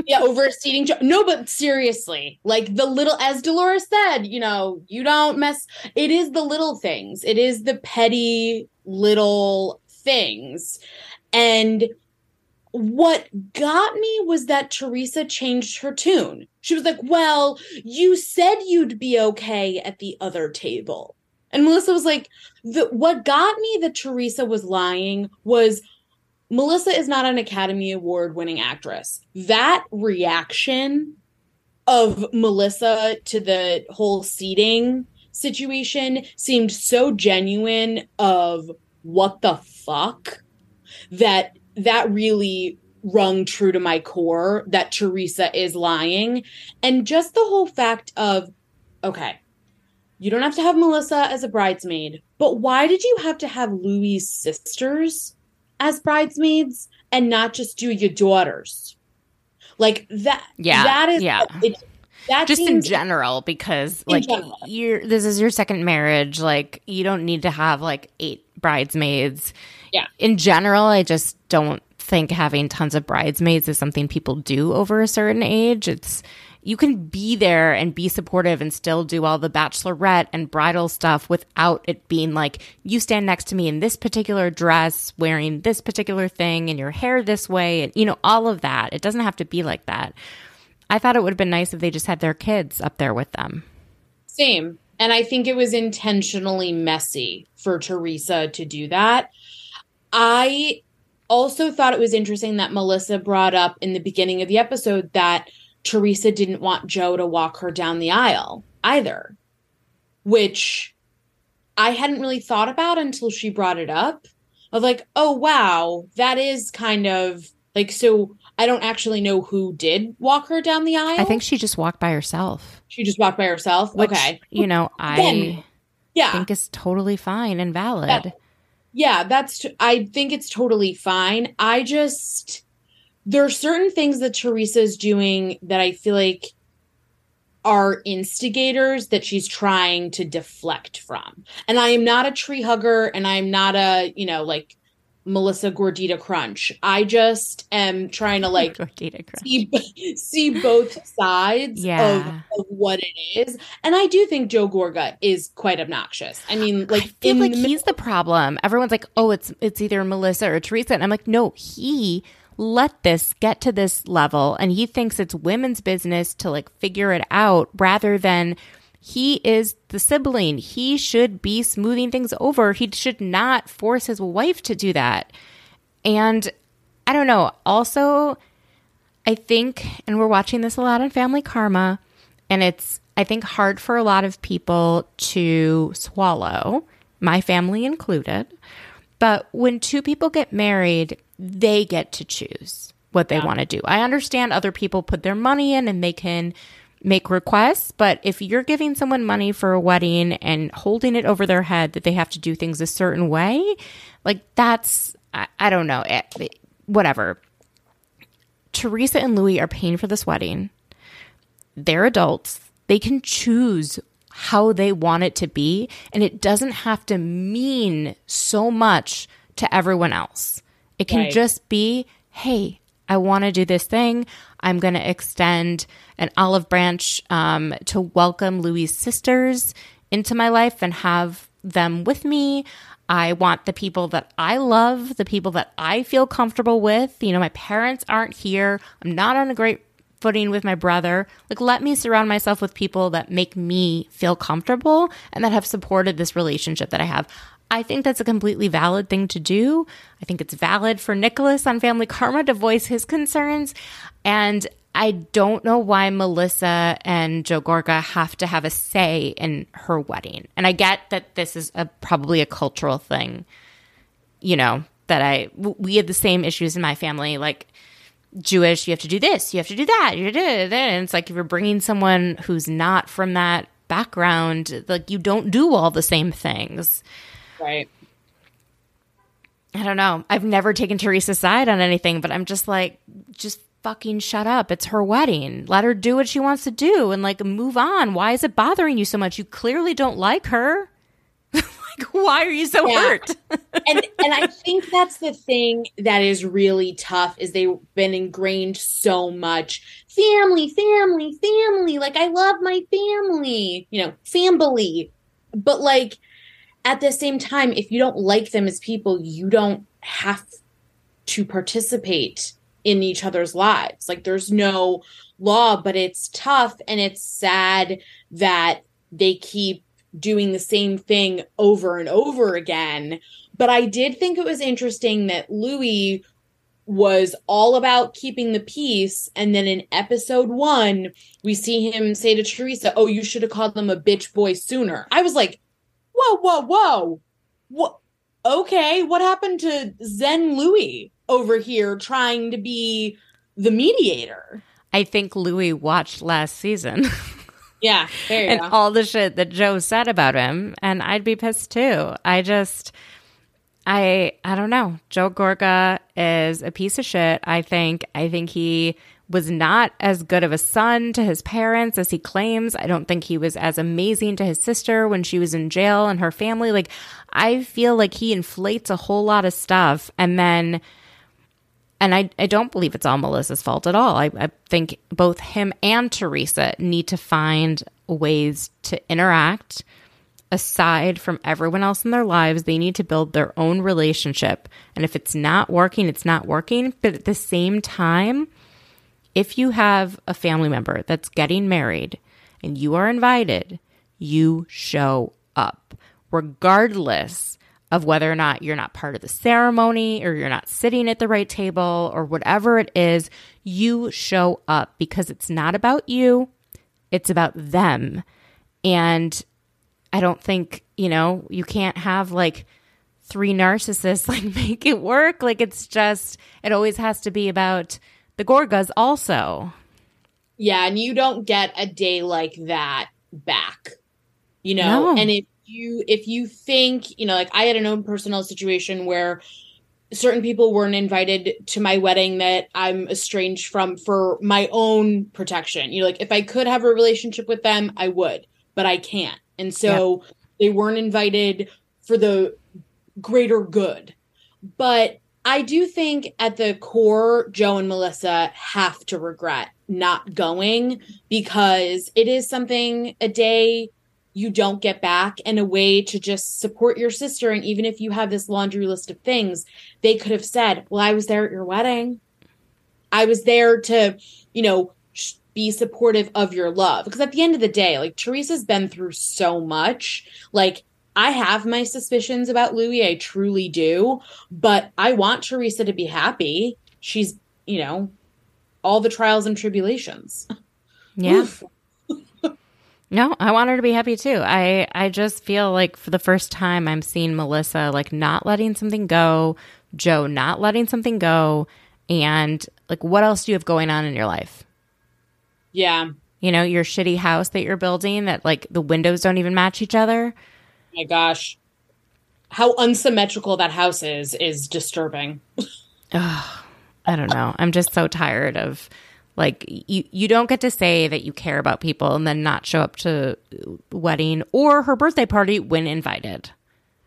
Yeah, over a seating chart. No, but seriously, like the little, as Dolores said, you know, you don't mess. It is the little things. It is the petty little things, and what got me was that Teresa changed her tune. She was like, Well, you said you'd be okay at the other table. And Melissa was like, the, What got me that Teresa was lying was Melissa is not an Academy Award winning actress. That reaction of Melissa to the whole seating situation seemed so genuine of what the fuck that that really rung true to my core that Teresa is lying. And just the whole fact of, okay, you don't have to have Melissa as a bridesmaid, but why did you have to have Luis' sisters as bridesmaids and not just do your daughters? Like that. Yeah. That is. Yeah. It, that just in general because like general. you're this is your second marriage like you don't need to have like eight bridesmaids yeah. In general, I just don't think having tons of bridesmaids is something people do over a certain age. It's you can be there and be supportive and still do all the bachelorette and bridal stuff without it being like you stand next to me in this particular dress wearing this particular thing and your hair this way and you know all of that. It doesn't have to be like that. I thought it would have been nice if they just had their kids up there with them. Same. And i think it was intentionally messy for teresa to do that. I also thought it was interesting that Melissa brought up in the beginning of the episode that Teresa didn't want Joe to walk her down the aisle either, which I hadn't really thought about until she brought it up. Of like, oh wow, that is kind of like so. I don't actually know who did walk her down the aisle. I think she just walked by herself. She just walked by herself. Which, okay, you know, I then, yeah. think is totally fine and valid. Yeah yeah, that's t- I think it's totally fine. I just there are certain things that Teresa is doing that I feel like are instigators that she's trying to deflect from. And I am not a tree hugger and I'm not a, you know, like Melissa Gordita Crunch. I just am trying to [LAUGHS] like see, see both [LAUGHS] sides yeah. of, of, what it is. And I do think Joe Gorga is quite obnoxious. I mean, like I feel like the he's the problem. Everyone's like, oh, it's it's either Melissa or Teresa. And I'm like, no, he let this get to this level and he thinks it's women's business to like figure it out rather than he is the sibling. He should be smoothing things over. He should not force his wife to do that. And I don't know. Also, I think, and we're watching this a lot on Family Karma, and it's, I think, hard for a lot of people to swallow, my family included. But when two people get married, they get to choose what they yeah. want to do. I understand other people put their money in and they can make requests, but if you're giving someone money for a wedding and holding it over their head that they have to do things a certain way, like that's, I, I don't know, it, it, whatever. Teresa and Luis are paying for this wedding. They're adults. They can choose how they want it to be, and it doesn't have to mean so much to everyone else. It can Right. just be, hey, I want to do this thing. I'm going to extend an olive branch um, to welcome Luis' sisters into my life and have them with me. I want the people that I love, the people that I feel comfortable with. You know, my parents aren't here. I'm not on a great footing with my brother. Like, let me surround myself with people that make me feel comfortable and that have supported this relationship that I have. I think that's a completely valid thing to do. I think it's valid for Nicholas on Family Karma to voice his concerns. And I don't know why Melissa and Joe Gorga have to have a say in her wedding. And I get that this is a, probably a cultural thing, you know, that I, we had the same issues in my family. Like, Jewish, you have to do this, you have to do that, you do that. And it's like if you're bringing someone who's not from that background, like you don't do all the same things. Right. I don't know. I've never taken Teresa's side on anything, but I'm just like, just fucking shut up. It's her wedding. Let her do what she wants to do and like move on. Why is it bothering you so much? You clearly don't like her. [LAUGHS] like, why are you so Yeah. hurt? [LAUGHS] and and I think that's the thing that is really tough is they've been ingrained so much family, family, family. Like I love my family, you know, family. But like at the same time, if you don't like them as people, you don't have to participate in each other's lives. Like there's no law, but it's tough and it's sad that they keep doing the same thing over and over again. But I did think it was interesting that Luis was all about keeping the peace. And then in episode one, we see him say to Teresa, Oh, you should have called them a bitch boy sooner. I was like, Whoa, whoa, whoa. What? Okay, what happened to Zen Luis over here trying to be the mediator? I think Luis watched last season. [LAUGHS] Yeah, there you and go. all the shit that Joe said about him, and I'd be pissed too. I just, I, I don't know. Joe Gorga is a piece of shit. I think. I think he was not as good of a son to his parents as he claims. I don't think he was as amazing to his sister when she was in jail and her family. Like, I feel like he inflates a whole lot of stuff, and then and I, I don't believe it's all Melissa's fault at all. I, I think both him and Teresa need to find ways to interact aside from everyone else in their lives. They need to build their own relationship. And if it's not working, it's not working. But at the same time, if you have a family member that's getting married and you are invited, you show up, regardless of whether or not you're not part of the ceremony or you're not sitting at the right table or whatever it is, you show up because it's not about you, it's about them. And I don't think, you know, you can't have like three narcissists [LAUGHS] like make it work. Like it's just, it always has to be about the Gorgas also. Yeah, and you don't get a day like that back. You know, No. and if you if you think, you know, like I had an own personal situation where certain people weren't invited to my wedding that I'm estranged from for my own protection. You know, like if I could have a relationship with them, I would, but I can't. And so they weren't invited for the greater good. But I do think at the core, Joe and Melissa have to regret not going because it is something a day you don't get back and a way to just support your sister. And even if you have this laundry list of things, they could have said, Well, I was there at your wedding. I was there to, you know, be supportive of your love. Because at the end of the day, like Teresa's been through so much. Like, I have my suspicions about Luis. I truly do. But I want Teresa to be happy. She's, you know, all the trials and tribulations. Yeah. Oof. No, I want her to be happy too. I I just feel like for the first time I'm seeing Melissa like not letting something go, Joe not letting something go, and like what else do you have going on in your life? Yeah. You know, your shitty house that you're building that like the windows don't even match each other. Oh my gosh. How unsymmetrical that house is is disturbing. I don't know. I'm just so tired of like you you don't get to say that you care about people and then not show up to wedding or her birthday party when invited.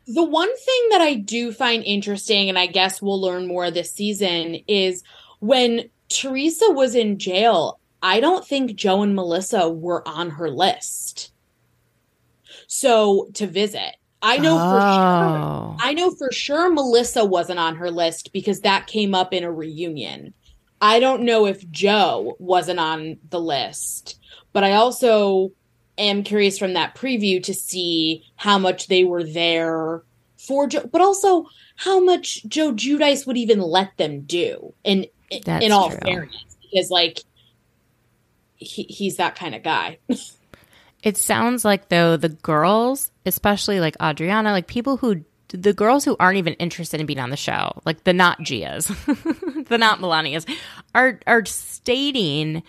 The one thing that I do find interesting, and I guess we'll learn more this season, is when Teresa was in jail, I don't think Joe and Melissa were on her list. So to visit. I know oh. for sure. Oh. I know for sure Melissa wasn't on her list because that came up in a reunion. I don't know if Joe wasn't on the list, but I also am curious from that preview to see how much they were there for Joe, but also how much Joe Giudice would even let them do. And in all true. fairness, because like he, he's that kind of guy. [LAUGHS] it sounds like though the girls, especially like Audriana, like people who the girls who aren't even interested in being on the show, like the not Gias, [LAUGHS] the not Milanias, are are stating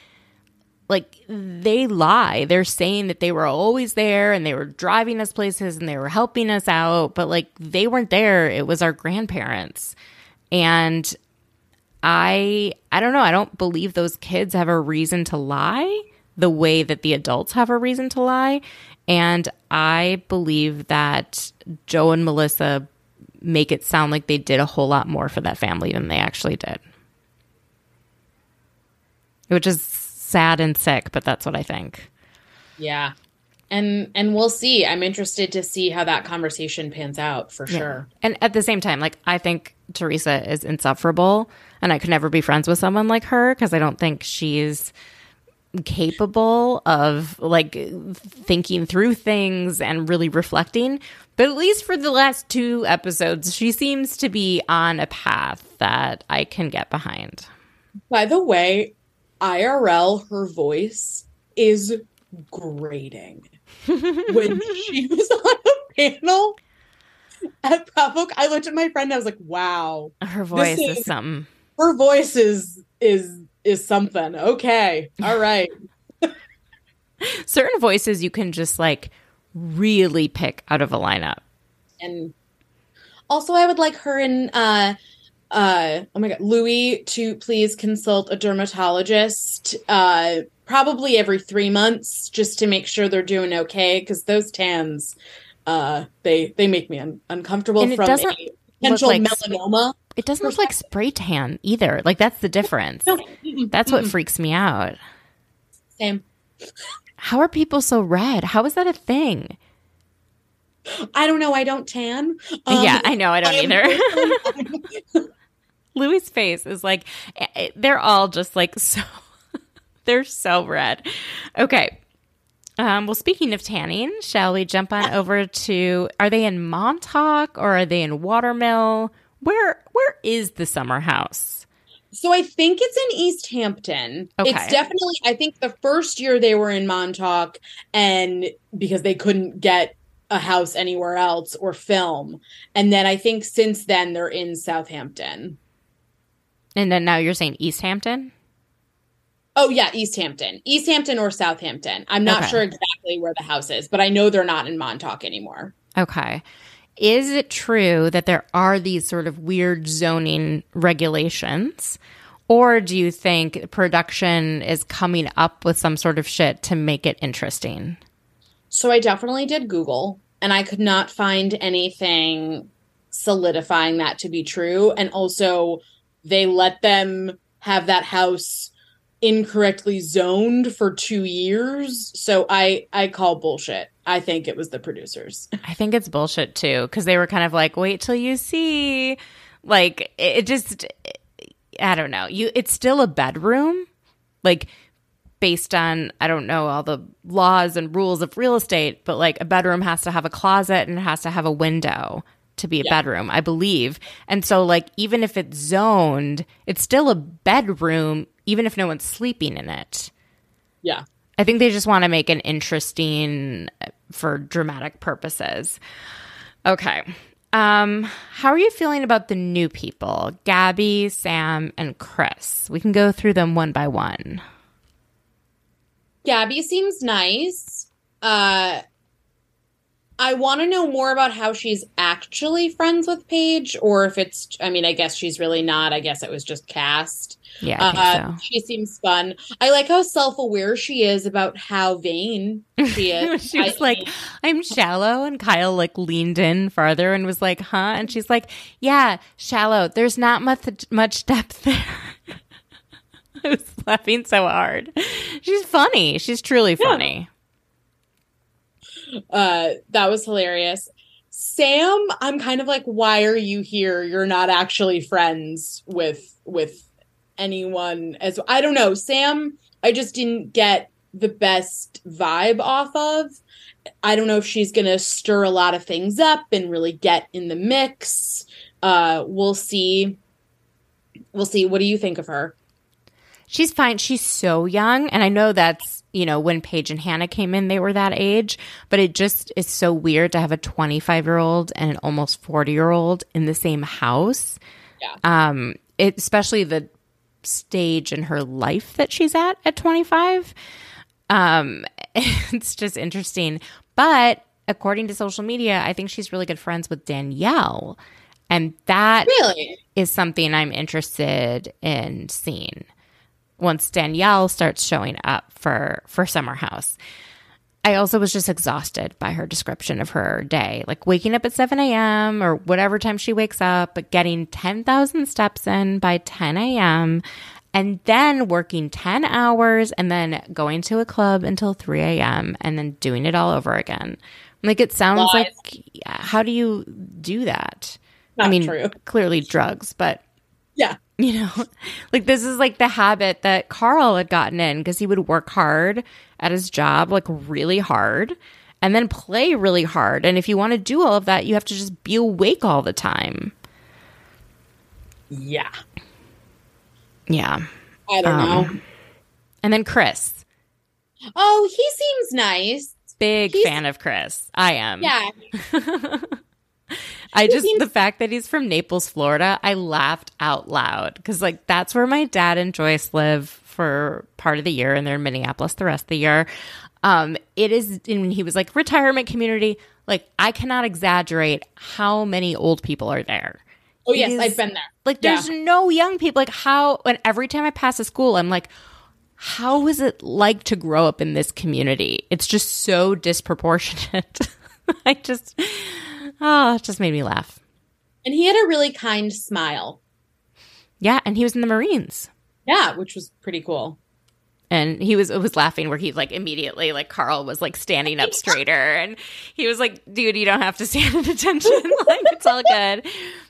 like they lie. They're saying that they were always there and they were driving us places and they were helping us out, but like they weren't there. It was our grandparents. And I I don't know, I don't believe those kids have a reason to lie the way that the adults have a reason to lie. And I believe that Joe and Melissa make it sound like they did a whole lot more for that family than they actually did. Which is sad and sick, but that's what I think. Yeah. And and we'll see. I'm interested to see how that conversation pans out for yeah. sure. And at the same time, like I think Teresa is insufferable and I could never be friends with someone like her because I don't think she's capable of like thinking through things and really reflecting. But at least for the last two episodes, she seems to be on a path that I can get behind. By the way, IRL, her voice is grating. [LAUGHS] when she was on a panel at Bravo, I looked at my friend. I was like, "Wow, her voice is, is something. Her voice is is is something. Okay. All right. [LAUGHS] Certain voices you can just like really pick out of a lineup. And also I would like her and uh uh oh my god, Luis to please consult a dermatologist uh probably every 3 months just to make sure they're doing okay cuz those tans uh they they make me un- uncomfortable and from a potential like melanoma. It doesn't look like spray tan either. Like that's the difference. No. That's what freaks me out. Same. How are people so red? How is that a thing? I don't know. I don't tan. Um, yeah, I know. I don't I either. [LAUGHS] [LAUGHS] Luis' face is like eh, eh, they're all just like so. [LAUGHS] they're so red. Okay. Um, well, speaking of tanning, shall we jump on over to? Are they in Montauk or are they in Watermill? Where where is the summer house? So I think it's in East Hampton. Okay. It's definitely I think the first year they were in Montauk and because they couldn't get a house anywhere else or film. And then I think since then they're in Southampton. And then now you're saying East Hampton? Oh yeah, East Hampton. East Hampton or Southampton. I'm not okay. sure exactly where the house is, but I know they're not in Montauk anymore. Okay. Is it true that there are these sort of weird zoning regulations? Or do you think production is coming up with some sort of shit to make it interesting? So I definitely did Google and I could not find anything solidifying that to be true. And also, they let them have that house incorrectly zoned for two years. So I I call bullshit. I think it was the producers. [LAUGHS] I think it's bullshit too because they were kind of like, wait till you see. Like it just, I don't know. You, it's still a bedroom, like based on I don't know all the laws and rules of real estate, but like a bedroom has to have a closet and it has to have a window to be a yeah. bedroom, I believe. And so like even if it's zoned, it's still a bedroom even if no one's sleeping in it. Yeah. I think they just want to make an interesting uh, for dramatic purposes. Okay. Um, how are you feeling about the new people? Gabby, Sam, and Chris. We can go through them one by one. Gabby seems nice. Uh I want to know more about how she's actually actually friends with Paige or if it's, I mean, I guess she's really not. I guess it was just cast. Yeah, Uh, so. She seems fun. I like how self aware she is about how vain she [LAUGHS] is. she was I like, mean, I'm shallow. And Kyle like leaned in farther and was like, huh? And she's like, yeah, shallow. There's not much, much depth there. [LAUGHS] I was laughing so hard. She's funny. She's truly funny. uh, that was hilarious. Sam, I'm kind of like, why are you here? You're not actually friends with with anyone as I don't know. Sam, I just didn't get the best vibe off of. I don't know if she's gonna stir a lot of things up and really get in the mix. Uh, we'll see. We'll see. What do you think of her? She's fine. She's so young. And I know that's, you know, when Paige and Hannah came in, they were that age. But it just is so weird to have a 25 year old and an almost 40 year old in the same house. Yeah. Um, it, especially the stage in her life that she's at at 25. Um, [LAUGHS] it's just interesting. But according to social media, I think she's really good friends with Danielle. And that Really? is something I'm interested in seeing once Danielle starts showing up for for Summer House. I also was just exhausted by her description of her day, like waking up at 7 a.m. or whatever time she wakes up, but getting 10,000 steps in by 10 a.m. and then working 10 hours and then going to a club until 3 a.m. and then doing it all over again. Like it sounds Lies. like, how do you do that? Not I mean, true. clearly drugs, but. You know, [LAUGHS] like this is like the habit that Carl had gotten in because he would work hard at his job, like really hard, and then play really hard. And if you want to do all of that, you have to just be awake all the time. Yeah. Yeah. I don't Um, know. And then Chris, Oh, he seems nice. big He's- fan of Chris. I am. Yeah. [LAUGHS] I just the fact that he's from Naples, Florida, I laughed out loud because like that's where my dad and Joyce live for part of the year, and they're in Minneapolis the rest of the year. Um, it is, and he was like retirement community. Like I cannot exaggerate how many old people are there. Oh yes, is- I've been there. Like Yeah. there's no young people. Like how? And every time I pass a school, I'm like, how is it like to grow up in this community? It's just so disproportionate. [LAUGHS] I just, oh, it just made me laugh. And he had a really kind smile. Yeah, and he was in the Marines. Yeah, which was pretty cool. And he was was laughing where he like immediately like Carl was like standing up straighter [LAUGHS] and he was like, dude, you don't have to stand at attention. [LAUGHS] like it's all good.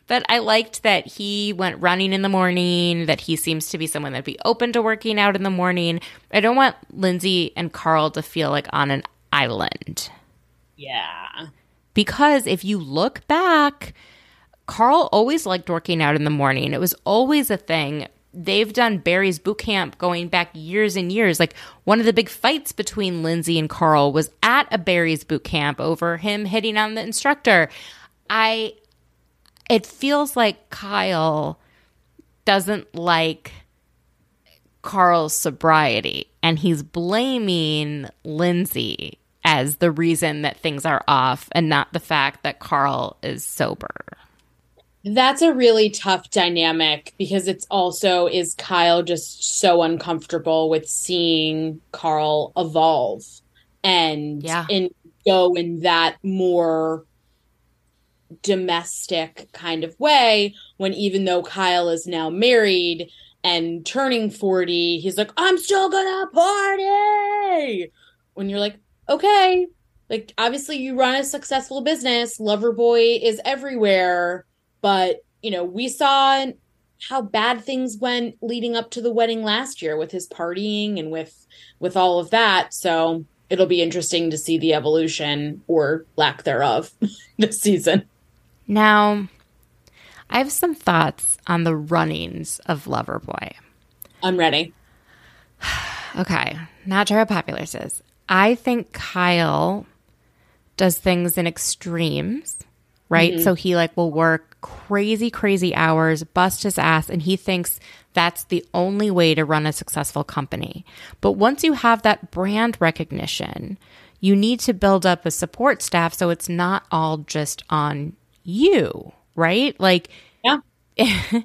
But I liked that he went running in the morning, that he seems to be someone that'd be open to working out in the morning. I don't want Lindsay and Carl to feel like on an island. Yeah. Because if you look back, Carl always liked working out in the morning. It was always a thing. They've done Barry's boot camp going back years and years. Like one of the big fights between Lindsay and Carl was at a Barry's boot camp over him hitting on the instructor. I it feels like Kyle doesn't like Carl's sobriety and he's blaming Lindsay as the reason that things are off and not the fact that Carl is sober. That's a really tough dynamic because it's also is Kyle just so uncomfortable with seeing Carl evolve and Yeah. and go in that more domestic kind of way when even though Kyle is now married and turning 40 he's like I'm still gonna party when you're like okay like obviously you run a successful business Loverboy is everywhere but you know we saw how bad things went leading up to the wedding last year with his partying and with with all of that so it'll be interesting to see the evolution or lack thereof [LAUGHS] this season Now, I have some thoughts on the runnings of Loverboy. i'm ready [SIGHS] Okay, not sure how popular this is. I think Kyle does things in extremes, right? Mm-hmm. So he like will work crazy, crazy hours, bust his ass, and he thinks that's the only way to run a successful company. But once you have that brand recognition, you need to build up a support staff so it's not all just on you, right? Like, Yeah. [LAUGHS]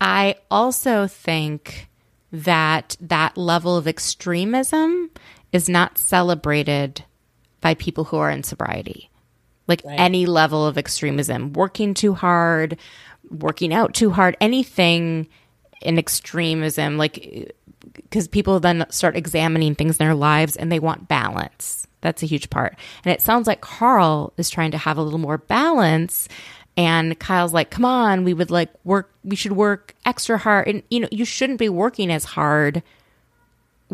I also think that that level of extremism is not celebrated by people who are in sobriety. Like any level of extremism, working too hard, working out too hard, anything in extremism, like because people then start examining things in their lives and they want balance. That's a huge part. And it sounds like Carl is trying to have a little more balance. And Kyle's like, come on, we would like work, we should work extra hard. And, you know, you shouldn't be working as hard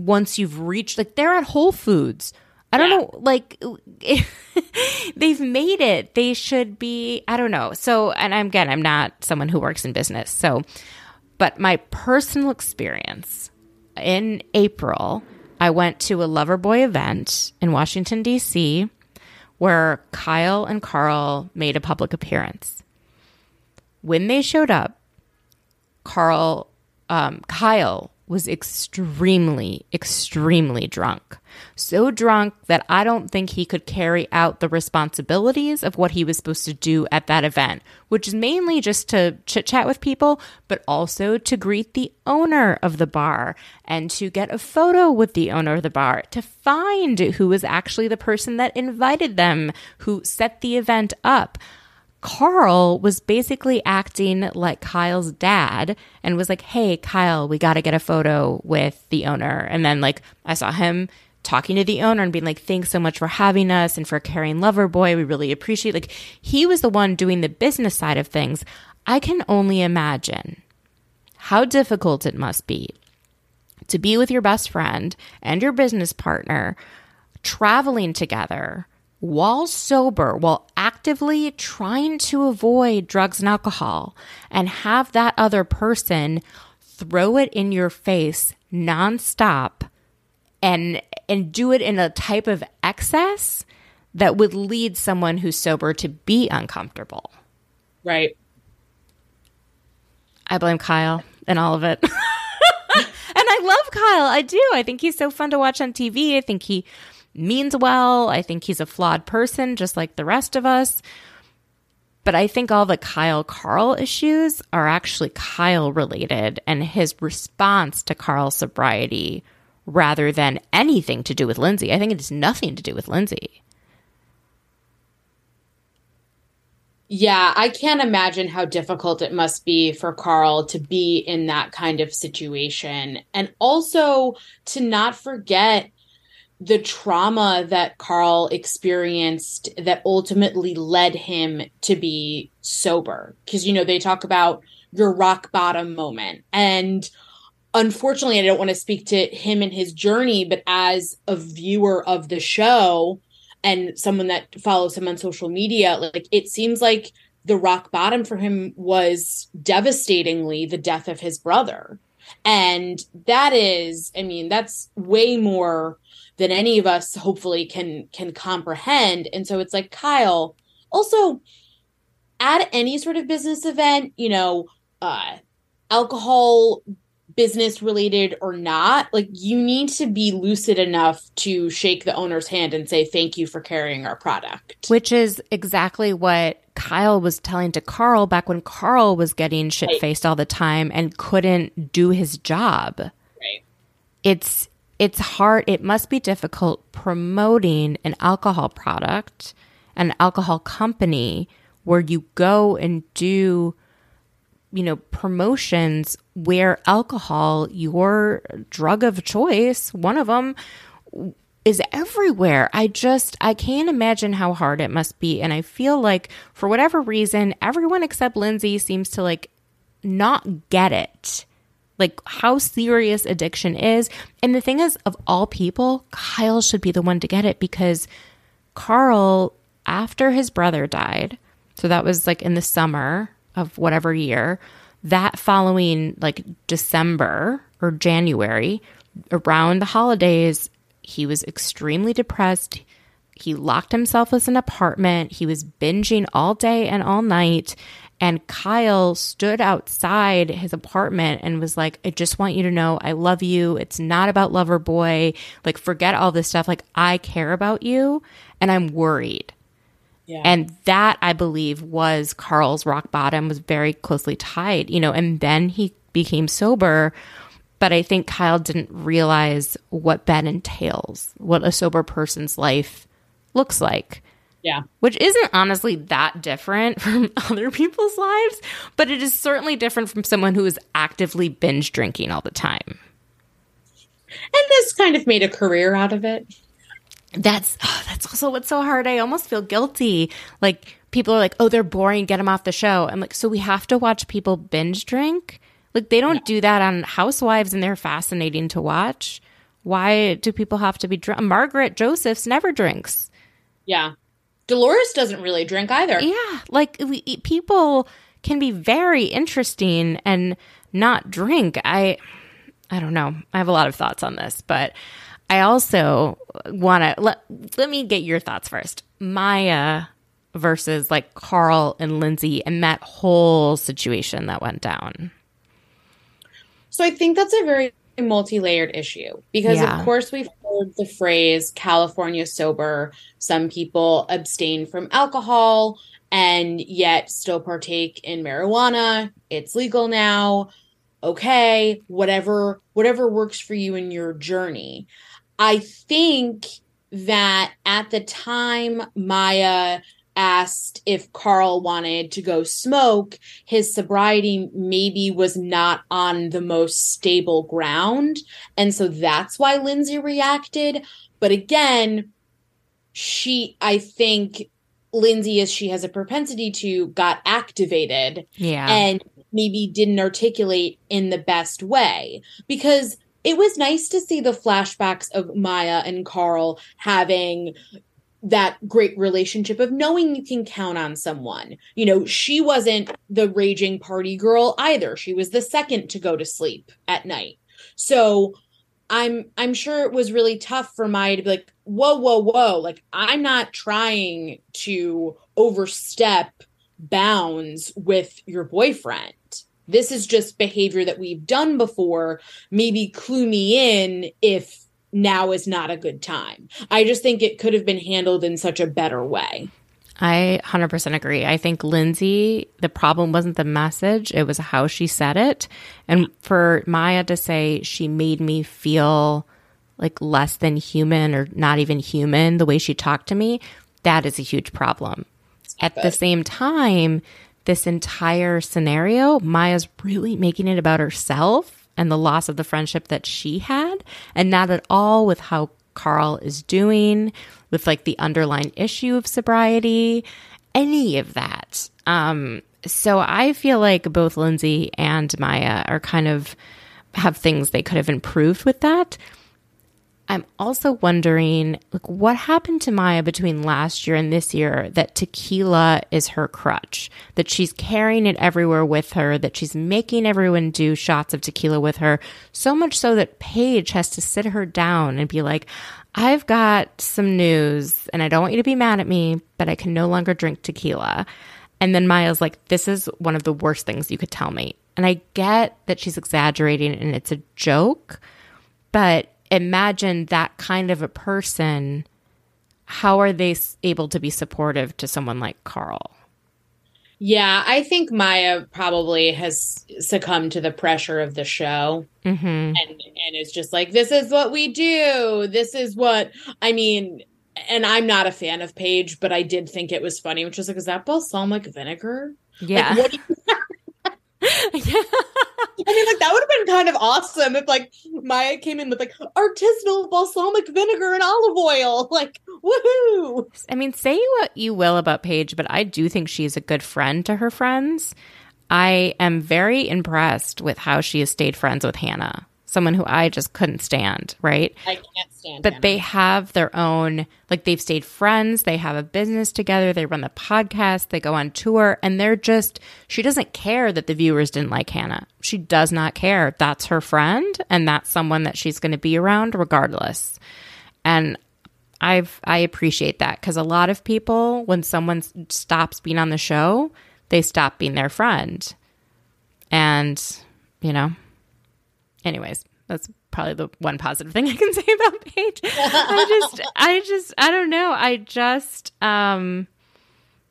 once you've reached, like, they're at Whole Foods. I don't Yeah. know, like, [LAUGHS] they've made it. They should be, I don't know. So, and I'm, again, I'm not someone who works in business. So, but my personal experience in April, I went to a Loverboy event in Washington, D.C., where Kyle and Carl made a public appearance. When they showed up, Carl, um, Kyle was extremely, extremely drunk. So drunk that I don't think he could carry out the responsibilities of what he was supposed to do at that event, which is mainly just to chit chat with people, but also to greet the owner of the bar and to get a photo with the owner of the bar, to find who was actually the person that invited them, who set the event up. Carl was basically acting like Kyle's dad and was like, Hey, Kyle, we got to get a photo with the owner. And then, like, I saw him talking to the owner and being like, Thanks so much for having us and for carrying Loverboy. We really appreciate Like, he was the one doing the business side of things. I can only imagine how difficult it must be to be with your best friend and your business partner traveling together while sober, while actively trying to avoid drugs and alcohol, and have that other person throw it in your face nonstop and and do it in a type of excess that would lead someone who's sober to be uncomfortable. Right. I blame Kyle and all of it. [LAUGHS] and I love Kyle. I do. I think he's so fun to watch on TV. I think he means well. I think he's a flawed person, just like the rest of us. But I think all the Kyle Carl issues are actually Kyle related and his response to Carl's sobriety rather than anything to do with Lindsay. I think it has nothing to do with Lindsay. Yeah, I can't imagine how difficult it must be for Carl to be in that kind of situation. And also to not forget the trauma that Carl experienced that ultimately led him to be sober. Because, you know, they talk about your rock bottom moment. And unfortunately, I don't want to speak to him and his journey, but as a viewer of the show, and someone that follows him on social media, like it seems like the rock bottom for him was devastatingly the death of his brother. And that is, I mean, that's way more than any of us hopefully can can comprehend. And so it's like Kyle, also at any sort of business event, you know, uh alcohol business related or not, like you need to be lucid enough to shake the owner's hand and say thank you for carrying our product. Which is exactly what Kyle was telling to Carl back when Carl was getting shit faced all the time and couldn't do his job. Right. It's it's hard it must be difficult promoting an alcohol product, an alcohol company where you go and do you know promotions where alcohol your drug of choice one of them is everywhere. I just i can't imagine how hard it must be and i feel like for whatever reason everyone except lindsay seems to like not get it like how serious addiction is and the thing is of all people kyle should be the one to get it because carl after his brother died so that was like in the summer of whatever year. That following like December or January, around the holidays, he was extremely depressed. He locked himself in an apartment. He was binging all day and all night. And Kyle stood outside his apartment and was like, I just want you to know I love you. It's not about Loverboy. Like, forget all this stuff. Like, I care about you and I'm worried. Yeah. And that I believe was Carl's rock bottom was very closely tied, you know, and then he became sober. But I think Kyle didn't realize what that entails, what a sober person's life looks like. Yeah. Which isn't honestly that different [LAUGHS] from other people's lives, but it is certainly different from someone who is actively binge drinking all the time. And this kind of made a career out of it. That's oh, that's also what's so hard. I almost feel guilty. Like people are like, "Oh, they're boring. Get them off the show." I'm like, "So we have to watch people binge drink? Like they don't do that on Housewives, and they're fascinating to watch. Why do people have to be drunk? Margaret Josephs never drinks. Yeah, Dolores doesn't really drink either. Yeah, like we, people can be very interesting and not drink. I I don't know. I have a lot of thoughts on this, but I also want to let let me get your thoughts first. Maya versus like Carl and Lindsay and that whole situation that went down. So I think that's a very multi-layered issue because yeah. of course we've heard the phrase California sober. Some people abstain from alcohol and yet still partake in marijuana. It's legal now. Okay, whatever whatever works for you in your journey. I think that at the time Maya asked if Carl wanted to go smoke, his sobriety maybe was not on the most stable ground. And so that's why Lindsay reacted. But again, she, I think Lindsay, as she has a propensity to, got activated. Yeah. And maybe didn't articulate in the best way because it was nice to see the flashbacks of Maya and Carl having that great relationship of knowing you can count on someone. You know, she wasn't the raging party girl either. She was the second to go to sleep at night. So I'm I'm sure it was really tough for Maya to be like, whoa, whoa, whoa. Like I'm not trying to overstep bounds with your boyfriend this is just behavior that we've done before. Maybe clue me in if now is not a good time. I just think it could have been handled in such a better way. I 100% agree. I think Lindsay, the problem wasn't the message, it was how she said it. And for Maya to say she made me feel like less than human or not even human the way she talked to me, that is a huge problem. At the same time, this entire scenario, Maya's really making it about herself and the loss of the friendship that she had, and not at all with how Carl is doing, with like the underlying issue of sobriety, any of that. Um, so I feel like both Lindsay and Maya are kind of have things they could have improved with that. I'm also wondering, like, what happened to Maya between last year and this year that tequila is her crutch, that she's carrying it everywhere with her, that she's making everyone do shots of tequila with her, so much so that Paige has to sit her down and be like, I've got some news and I don't want you to be mad at me, but I can no longer drink tequila. And then Maya's like, This is one of the worst things you could tell me. And I get that she's exaggerating and it's a joke, but imagine that kind of a person how are they able to be supportive to someone like Carl? Yeah, I think Maya probably has succumbed to the pressure of the show, mm-hmm. and and is just like, this is what we do. This is what I mean. And I'm not a fan of Paige, but I did think it was funny, which was like, is that balsamic vinegar? Yeah. Like, yeah. [LAUGHS] [LAUGHS] I mean, like that would have been kind of awesome if like Maya came in with like artisanal balsamic vinegar and olive oil. [LAUGHS] Like, woohoo! I mean, say what you will about Paige, but I do think she's a good friend to her friends. I am very impressed with how she has stayed friends with Hannah someone who I just couldn't stand, right? I can't stand. But they have their own, like they've stayed friends, they have a business together, they run the podcast, they go on tour, and they're just, she doesn't care that the viewers didn't like Hannah. She does not care. That's her friend, and that's someone that she's going to be around regardless. And I've, I appreciate that because a lot of people, when someone stops being on the show, they stop being their friend. And, you know, anyways, that's probably the one positive thing I can [LAUGHS] say about Paige. I just, I just, I don't know. I just, um,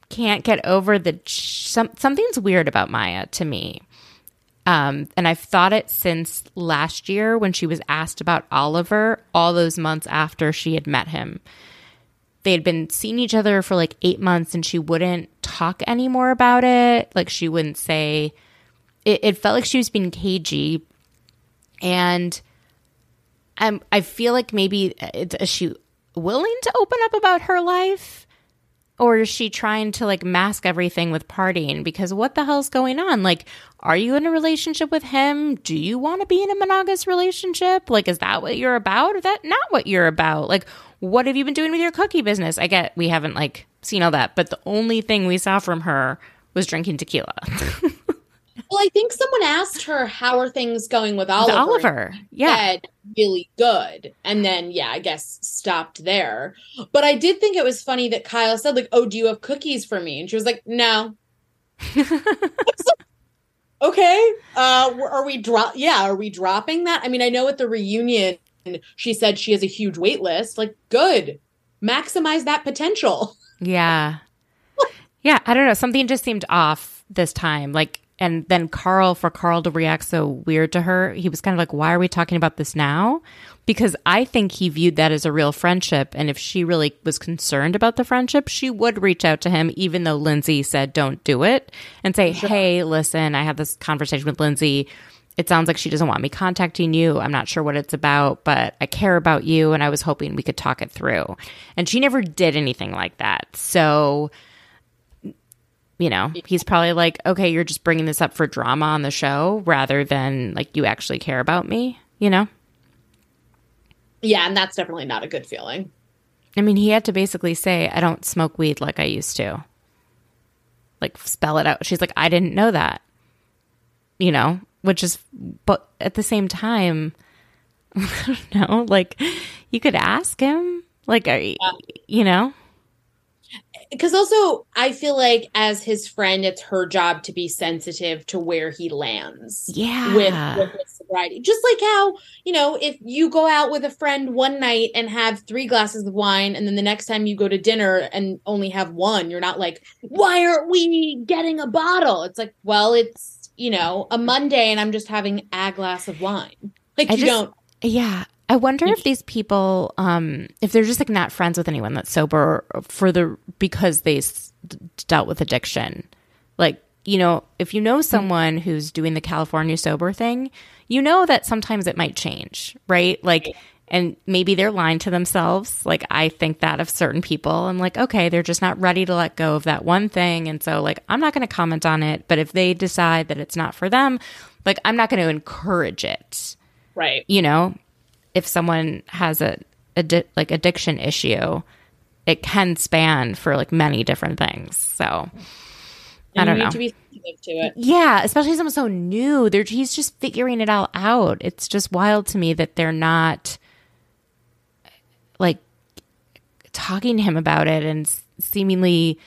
can't get over the some, something's weird about Maya to me. Um, and I've thought it since last year when she was asked about Oliver, all those months after she had met him. They had been seeing each other for like eight months and she wouldn't talk anymore about it. Like she wouldn't say, it, it felt like she was being cagey. And I'm, I feel like maybe uh, is she willing to open up about her life? Or is she trying to like mask everything with partying? Because what the hell's going on? Like, are you in a relationship with him? Do you want to be in a monogamous relationship? Like, is that what you're about? Or that not what you're about? Like, what have you been doing with your cookie business? I get we haven't like seen all that, but the only thing we saw from her was drinking tequila. [LAUGHS] well, I think someone asked her how are things going with Oliver. With Oliver, yeah, said, really good, and then yeah, I guess stopped there. But I did think it was funny that Kyle said like, "Oh, do you have cookies for me?" And she was like, "No." [LAUGHS] okay, uh, are we drop? Yeah, are we dropping that? I mean, I know at the reunion she said she has a huge wait list. Like, good. Maximize that potential. Yeah. [LAUGHS] yeah, I don't know. Something just seemed off this time. Like, and then Carl, for Carl to react so weird to her, he was kind of like, why are we talking about this now? Because I think he viewed that as a real friendship. And if she really was concerned about the friendship, she would reach out to him, even though Lindsay said, don't do it, and say, sure. hey, listen, I had this conversation with Lindsay it sounds like she doesn't want me contacting you. I'm not sure what it's about, but I care about you and I was hoping we could talk it through. And she never did anything like that. So, you know, he's probably like, okay, you're just bringing this up for drama on the show rather than like you actually care about me, you know? Yeah, and that's definitely not a good feeling. I mean, he had to basically say, I don't smoke weed like I used to. Like, spell it out. She's like, I didn't know that. You know, which is, but at the same time, [LAUGHS] I don't know, like you could ask him, like, you, yeah. you know? Because also, I feel like as his friend, it's her job to be sensitive to where he lands. Yeah. With, with his sobriety. Just like how, you know, if you go out with a friend one night and have three glasses of wine, and then the next time you go to dinner and only have one, you're not like, why aren't we getting a bottle? It's like, well, it's you know, a Monday and I'm just having a glass of wine. Like I you just, don't. Yeah. I wonder if these people, um, if they're just like not friends with anyone that's sober for the because they s- dealt with addiction. Like, you know, if you know someone who's doing the California sober thing, you know that sometimes it might change, right? Like, and maybe they're lying to themselves. Like I think that of certain people. I'm like, okay, they're just not ready to let go of that one thing. And so like I'm not going to comment on it, but if they decide that it's not for them, like I'm not going to encourage it. Right. You know, if someone has a, a like addiction issue, it can span for like many different things. So I don't know. To be to it. Yeah, especially someone so new. They're he's just figuring it all out. It's just wild to me that they're not like talking to him about it and seemingly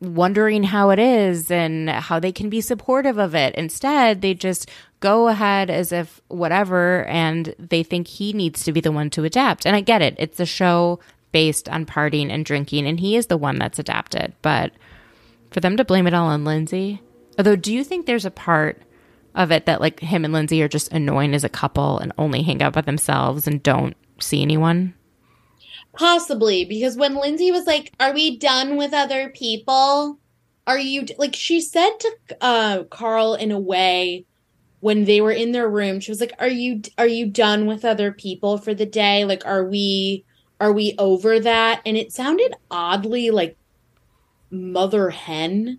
wondering how it is and how they can be supportive of it. Instead, they just go ahead as if whatever and they think he needs to be the one to adapt. And I get it. It's a show based on partying and drinking and he is the one that's adapted. But for them to blame it all on Lindsay, although do you think there's a part of it that like him and Lindsay are just annoying as a couple and only hang out by themselves and don't see anyone? Possibly because when Lindsay was like, "Are we done with other people?" Are you like she said to uh Carl in a way when they were in their room, she was like, "Are you are you done with other people for the day? Like are we are we over that?" And it sounded oddly like mother hen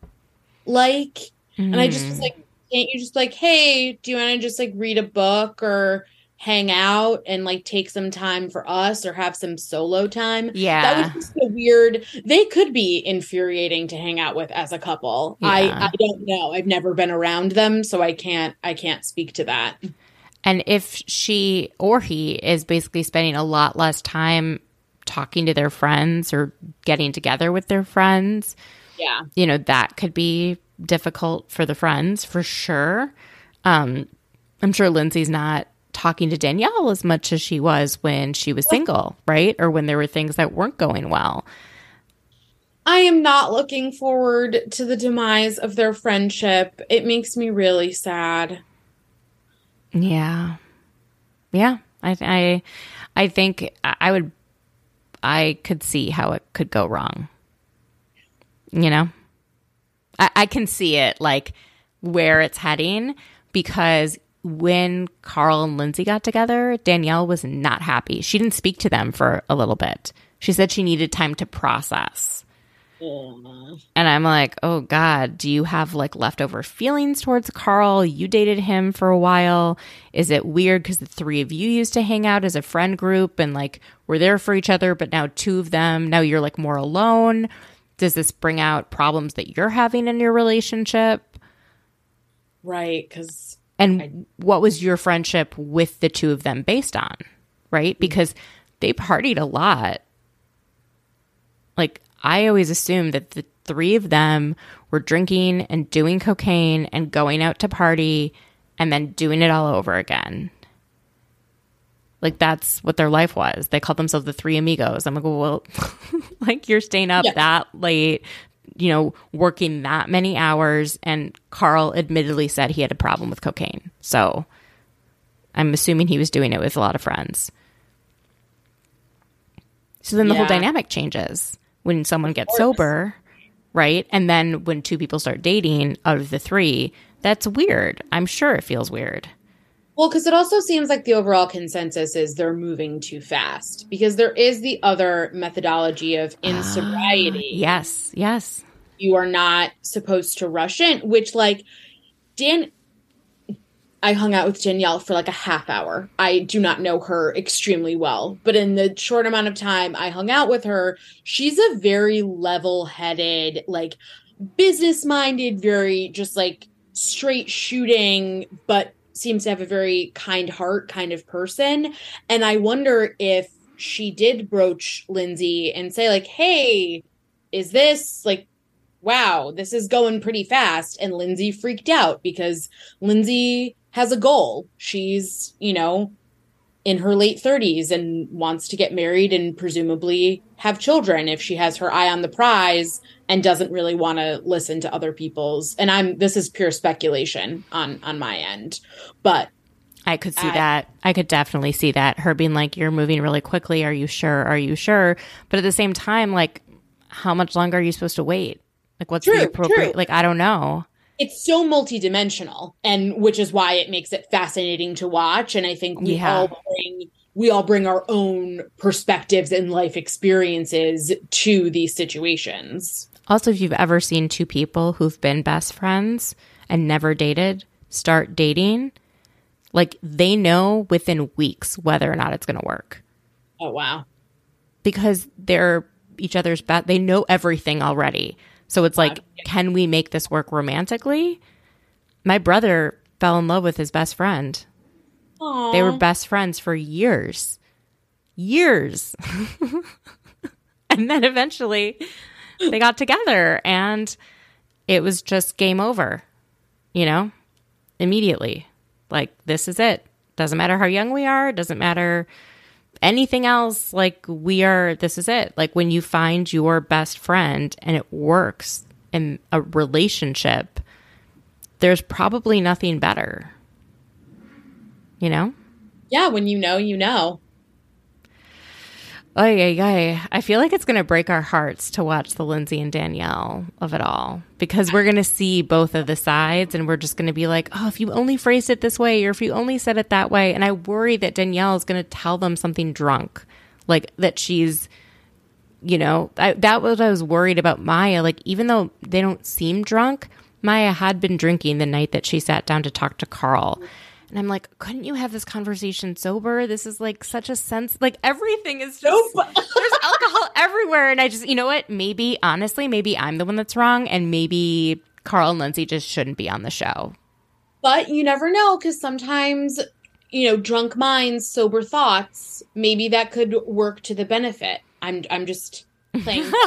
like. Mm. And I just was hmm. like, "Can't you just like, "Hey, do you want to just like read a book or hang out and like take some time for us or have some solo time. Yeah. That was just a weird they could be infuriating to hang out with as a couple. Yeah. I I don't know. I've never been around them, so I can't I can't speak to that. And if she or he is basically spending a lot less time talking to their friends or getting together with their friends, yeah. You know, that could be difficult for the friends for sure. Um I'm sure Lindsay's not talking to Danielle as much as she was when she was single, right? Or when there were things that weren't going well. I am not looking forward to the demise of their friendship. It makes me really sad. Yeah. Yeah. I I I think I would I could see how it could go wrong. You know? I, I can see it like where it's heading because when Carl and Lindsay got together, Danielle was not happy. She didn't speak to them for a little bit. She said she needed time to process. And I'm like, oh God, do you have like leftover feelings towards Carl? You dated him for a while. Is it weird because the three of you used to hang out as a friend group and like were there for each other, but now two of them, now you're like more alone? Does this bring out problems that you're having in your relationship? Right. Because. And I- what was your friendship with the two of them based on? Right? Mm-hmm. Because they partied a lot. Like, I always assumed that the three of them were drinking and doing cocaine and going out to party and then doing it all over again. Like that's what their life was. They called themselves the three amigos. I'm like, well, [LAUGHS] like you're staying up yeah. that late, you know, working that many hours. And Carl admittedly said he had a problem with cocaine. So I'm assuming he was doing it with a lot of friends. So then the yeah. whole dynamic changes when someone gets sober, right? And then when two people start dating out of the three, that's weird. I'm sure it feels weird. Well, because it also seems like the overall consensus is they're moving too fast because there is the other methodology of in sobriety. Uh, yes, yes. You are not supposed to rush in, which, like, Dan, I hung out with Danielle for like a half hour. I do not know her extremely well, but in the short amount of time I hung out with her, she's a very level headed, like business minded, very just like straight shooting, but seems to have a very kind heart kind of person. And I wonder if she did broach Lindsay and say, like, hey, is this like wow, this is going pretty fast. And Lindsay freaked out because Lindsay has a goal. She's, you know, in her late 30s and wants to get married and presumably have children if she has her eye on the prize and doesn't really want to listen to other people's and I'm this is pure speculation on on my end but I could see I, that. I could definitely see that. Her being like, You're moving really quickly. Are you sure? Are you sure? But at the same time, like, how much longer are you supposed to wait? Like, what's true, the appropriate? True. Like, I don't know it's so multidimensional and which is why it makes it fascinating to watch. And i think we yeah. all bring we all bring our own perspectives and life experiences to these situations. Also if you've ever seen two people who've been best friends and never dated start dating like they know within weeks whether or not it's going to work. Oh wow. Because they're each other's best they know everything already so it's like, can we make this work romantically? My brother fell in love with his best friend. Aww. They were best friends for years. Years. [LAUGHS] and then eventually they got together and it was just game over, you know, immediately. Like, this is it. Doesn't matter how young we are, doesn't matter anything else, like we are, this is it. Like when you find your best friend and it works in a relationship, there's probably nothing better. You know? Yeah, when you know, you know. Oh yeah, yeah. I feel like it's going to break our hearts to watch the Lindsay and Danielle of it all because we're going to see both of the sides and we're just going to be like, oh, if you only phrased it this way or if you only said it that way. And I worry that Danielle is going to tell them something drunk, like that she's, you know, I, that was I was worried about Maya. Like, even though they don't seem drunk, Maya had been drinking the night that she sat down to talk to Carl. And I'm like, couldn't you have this conversation sober? This is like such a sense, like everything is just, nope. [LAUGHS] there's alcohol everywhere. And I just, you know what? Maybe, honestly, maybe I'm the one that's wrong. And maybe Carl and Lindsay just shouldn't be on the show. But you never know because sometimes, you know, drunk minds, sober thoughts, maybe that could work to the benefit. I'm, I'm just playing. [LAUGHS]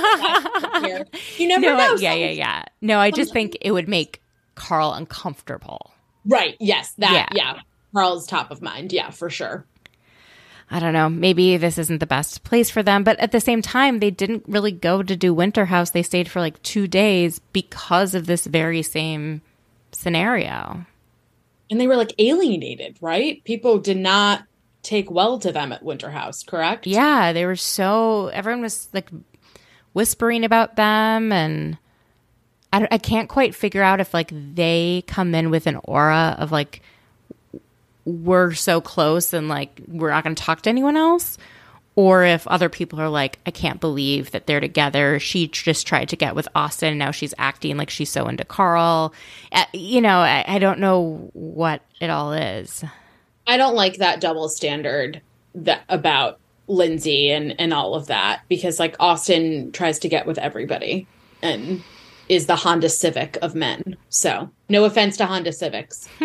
You never no, know. Yeah, yeah, yeah. No, I just think it would make Carl uncomfortable. Right. Yes. That. Yeah. yeah. Carl's top of mind. Yeah, for sure. I don't know, maybe this isn't the best place for them. But at the same time, they didn't really go to do Winter House. They stayed for like two days because of this very same scenario. And they were like alienated, right? People did not take well to them at Winter House, correct? Yeah, they were so, everyone was like whispering about them. And I, I can't quite figure out if like they come in with an aura of like, we're so close and like we're not going to talk to anyone else or if other people are like i can't believe that they're together. She just tried to get with austen and now she's acting like she's so into carl. Uh, you know I, I, don't know what it all is. I don't like that double standard that about lindsay and and all of that because like austen tries to get with everybody and is the honda civic of men so no offense to honda civics [LAUGHS]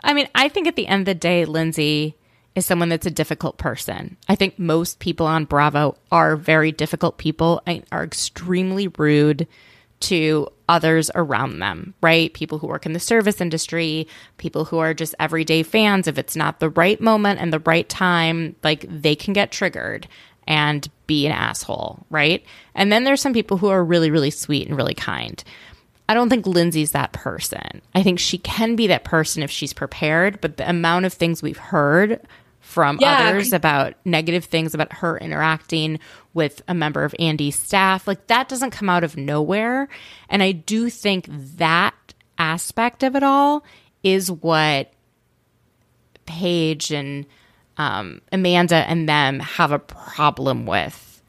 I mean, I think at the end of the day, Lindsay is someone that's a difficult person. I think most people on Bravo are very difficult people and are extremely rude to others around them, right? People who work in the service industry, people who are just everyday fans. If it's not the right moment and the right time, like they can get triggered and be an asshole, right? And then there's some people who are really, really sweet and really kind. I don't think Lindsay's that person. I think she can be that person if she's prepared, but the amount of things we've heard from yeah. others about negative things about her interacting with a member of Andy's staff, like that doesn't come out of nowhere. And I do think that aspect of it all is what Paige and um, Amanda and them have a problem with.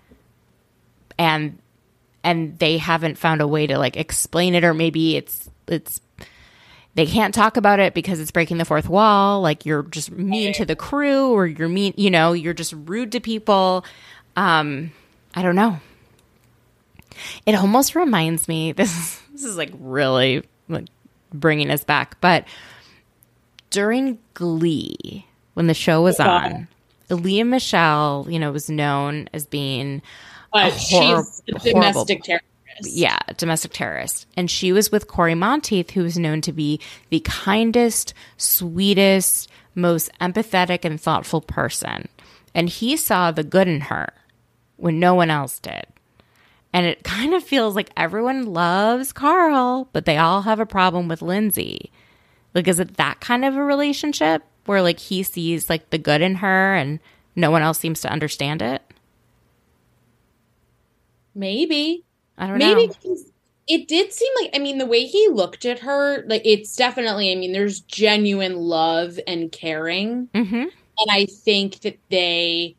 And and they haven't found a way to like explain it or maybe it's it's they can't talk about it because it's breaking the fourth wall like you're just mean to the crew or you're mean you know you're just rude to people um i don't know it almost reminds me [LAUGHS] this this is like really like bringing us back but during glee when the show was on Lea Michele, you know, was known as being but hor- she's a domestic terrorist. Yeah, domestic terrorist. And she was with Cory Monteith, who was known to be the kindest, sweetest, most empathetic and thoughtful person. And he saw the good in her when no one else did. And it kind of feels like everyone loves Carl, but they all have a problem with Lindsay. Like, is it that kind of a relationship where like he sees like the good in her and no one else seems to understand it? Maybe. I don't Maybe know. Maybe it did seem like I mean the way he looked at her, like it's definitely I mean there's genuine love and caring. Mm-hmm. And I think that they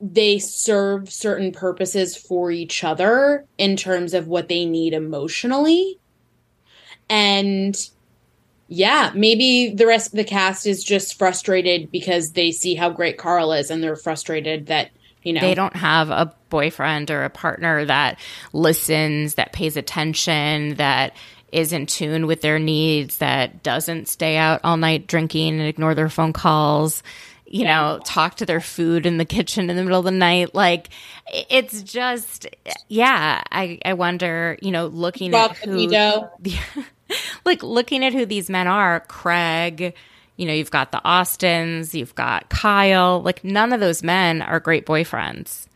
they serve certain purposes for each other in terms of what they need emotionally. And yeah, maybe the rest of the cast is just frustrated because they see how great Carl is and they're frustrated that you know. They don't have a boyfriend or a partner that listens that pays attention that is in tune with their needs that doesn't stay out all night drinking and ignore their phone calls you know talk to their food in the [LAUGHS] kitchen in the middle of the night. Like it's just yeah i i wonder you know looking at who [LAUGHS] [LAUGHS] like looking at who these men are craig you know, you've got the Austens, you've got Kyle. Like, none of those men are great boyfriends.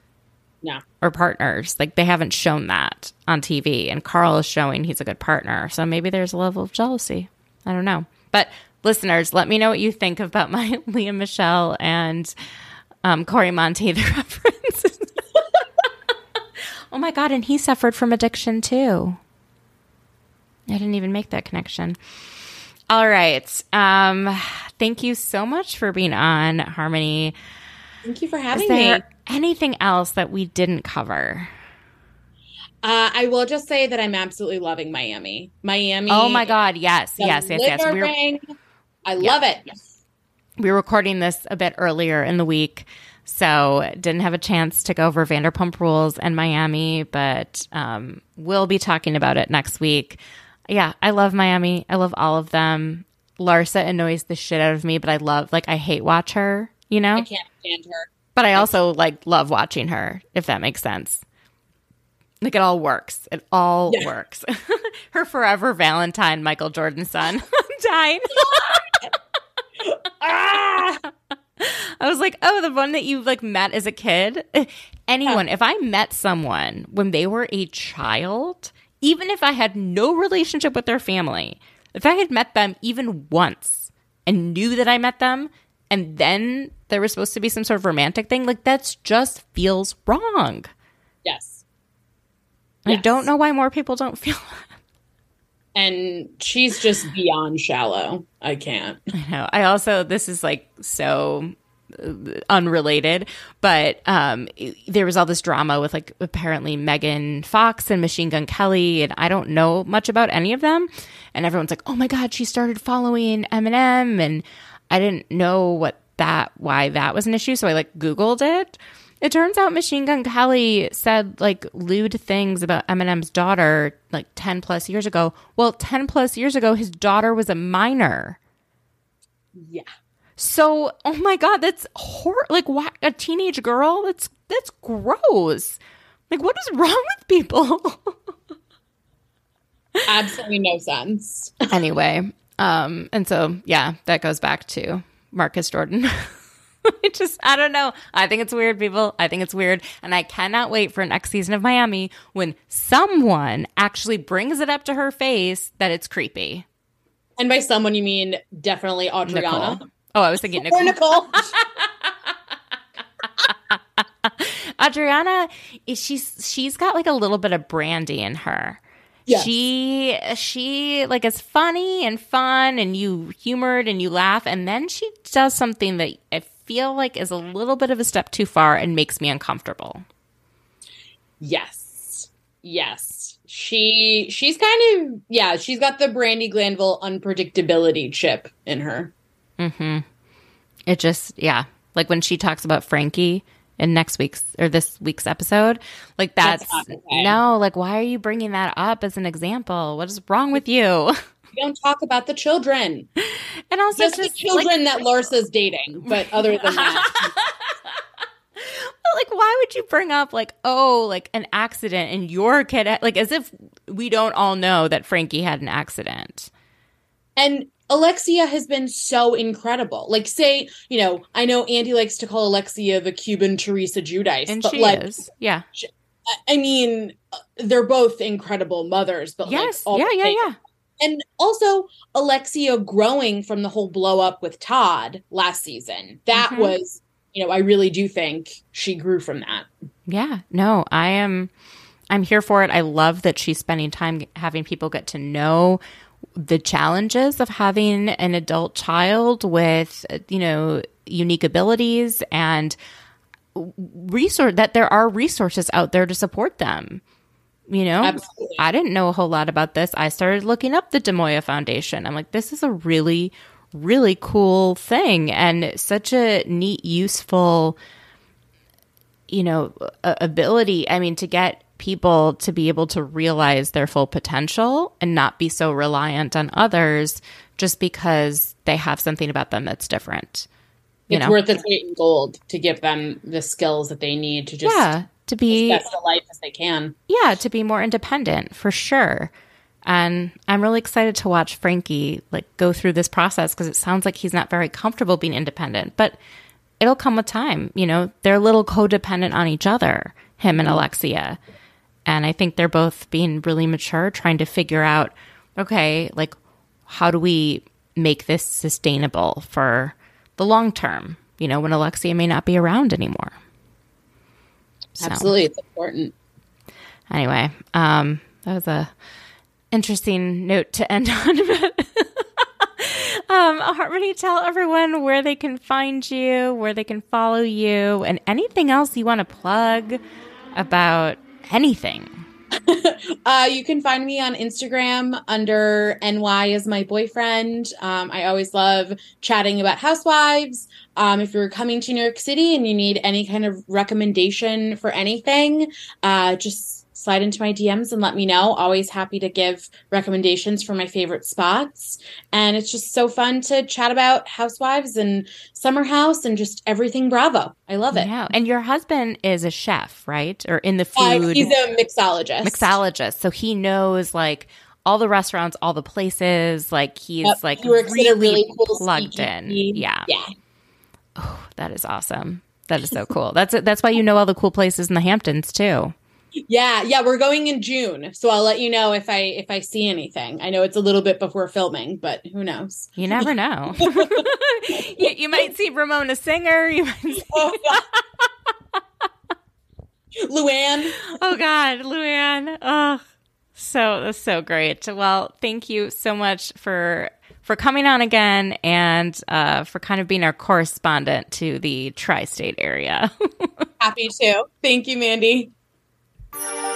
No. Or partners. Like, they haven't shown that on TV. And Carl is showing he's a good partner. So maybe there's a level of jealousy. I don't know. But listeners, let me know what you think about [LAUGHS] my Lea Michele and um, Monteith [LAUGHS] references. oh my God. And he suffered from addiction too. I didn't even make that connection. All right. Um, thank you so much for being on, Harmony. Thank you for having Is there me. Anything else that we didn't cover? Uh, I will just say that I'm absolutely loving Miami. Miami. Oh my God! Yes, yes, yes, yes. We I love it. Yes. We were recording this a bit earlier in the week, so didn't have a chance to go over Vanderpump Rules and Miami, but um, we'll be talking about it next week yeah, I love Miami. I love all of them. Larsa annoys the shit out of me, but I love like I hate watch her, you know? I can't stand her. But I also like love watching her, if that makes sense. Like it all works. It all yeah. works. [LAUGHS] her forever Valentine, Michael Jordan's son, [LAUGHS] died. [LAUGHS] ah! I was like, oh, the one that you like met as a kid. Anyone, if I met someone when they were a child, even if I had no relationship with their family, if I had met them even once and knew that I met them, and then there was supposed to be some sort of romantic thing, like that's just feels wrong. Yes. I don't know why more people don't [LAUGHS] feel that. And she's just beyond shallow. I can't. I know. I also, this is like so unrelated, but um, there was all this drama with like apparently Megan Fox and Machine Gun Kelly, and I don't know much about any of them. And everyone's like, "Oh my god, she started following Eminem," and I didn't know what that why that was an issue, so I like Googled it. It turns out Machine Gun Kelly said like lewd things about Eminem's daughter like 10 plus years ago. Well, 10 plus years ago, his daughter was a minor. Yeah. So, oh my God, that's hor like what a teenage girl? That's that's gross. Like, what is wrong with people? [LAUGHS] Absolutely no sense. anyway, um, and so yeah, that goes back to Marcus Jordan. [LAUGHS] I just, I don't know. I think it's weird, people. I think it's weird. And I cannot wait for next season of Miami when someone actually brings it up to her face that it's creepy. And by someone, you mean definitely Adriana. Nicole. Oh, I was thinking Nicole. Nicole. [LAUGHS] Adriana, she's she's got like a little bit of brandi in her. Yes. She she like is funny and fun and you humored and you laugh and then she does something that I feel like is a little bit of a step too far and makes me uncomfortable. Yes. Yes. She she's kind of yeah, she's got the Brandi Glanville unpredictability chip in her. Mhm. It just yeah, like when she talks about Frankie in next week's or this week's episode. Like that's, that's no, like why are you bringing that up as an example? What is wrong with you? We don't talk about the children, [LAUGHS] and also just, just the children like, that Larsa's dating. But other than that. [LAUGHS] like why would you bring up like oh like an accident and your kid like as if we don't all know that frankie had an accident and Alexia has been so incredible. Like, say, you know, I know Andy likes to call Alexia the Cuban Teresa Giudice, and but she like, is. Yeah. I mean, they're both incredible mothers, but yes, like, yeah, yeah, yeah. And also Alexia growing from the whole blow up with Todd last season. That mm-hmm. was, you know, I really do think she grew from that. Yeah. No, I am. I'm here for it. I love that she's spending time having people get to know the challenges of having an adult child with, you know, unique abilities and resource that there are resources out there to support them. You know, Absolutely. I didn't know a whole lot about this. I started looking up the Demoya Foundation. I'm like, this is a really, really cool thing and such a neat, useful, you know, ability. I mean, to get people to be able to realize their full potential and not be so reliant on others just because they have something about them that's different. You it's know? worth its weight in gold to give them the skills that they need to just yeah, to be as best a life as they can. Yeah, to be more independent for sure. And I'm really excited to watch Frankie like go through this process because it sounds like he's not very comfortable being independent, but it'll come with time. You know, they're a little codependent on each other, him and mm-hmm. Alexia. And I think they're both being really mature, trying to figure out, okay, like, how do we make this sustainable for the long term, you know, when Alexia may not be around anymore. So, Absolutely. It's important. Anyway, um, that was a interesting note to end [LAUGHS] on. But um, Harmony, tell everyone where they can find you, where they can follow you, and anything else you want to plug about anything. [LAUGHS] uh, you can find me on Instagram under NY is my boyfriend. Um, I always love chatting about housewives. Um, if you're coming to New York City and you need any kind of recommendation for anything, uh, just slide into my DMs and let me know. Always happy to give recommendations for my favorite spots. And it's just so fun to chat about housewives and summer house and just everything Bravo. I love it. Yeah. And your husband is a chef, right? Or in the food. Uh, he's a mixologist. Mixologist. So he knows like all the restaurants, all the places. Like he's yep. like he really, really cool plugged in. Yeah. Yeah. Oh, that is awesome. That is so cool. That's that's why you know all the cool places in the Hamptons too. Yeah, yeah, we're going in June, so I'll let you know if I if I see anything. I know it's a little bit before filming, but who knows? You never know. [LAUGHS] [LAUGHS] you, you, might see Ramona Singer. You might see- [LAUGHS] oh, Luann. Oh God, Luann. Oh, so that's so great. Well, thank you so much for for coming on again and uh, for kind of being our correspondent to the tri-state area. Happy to. Thank you, Mandy. You.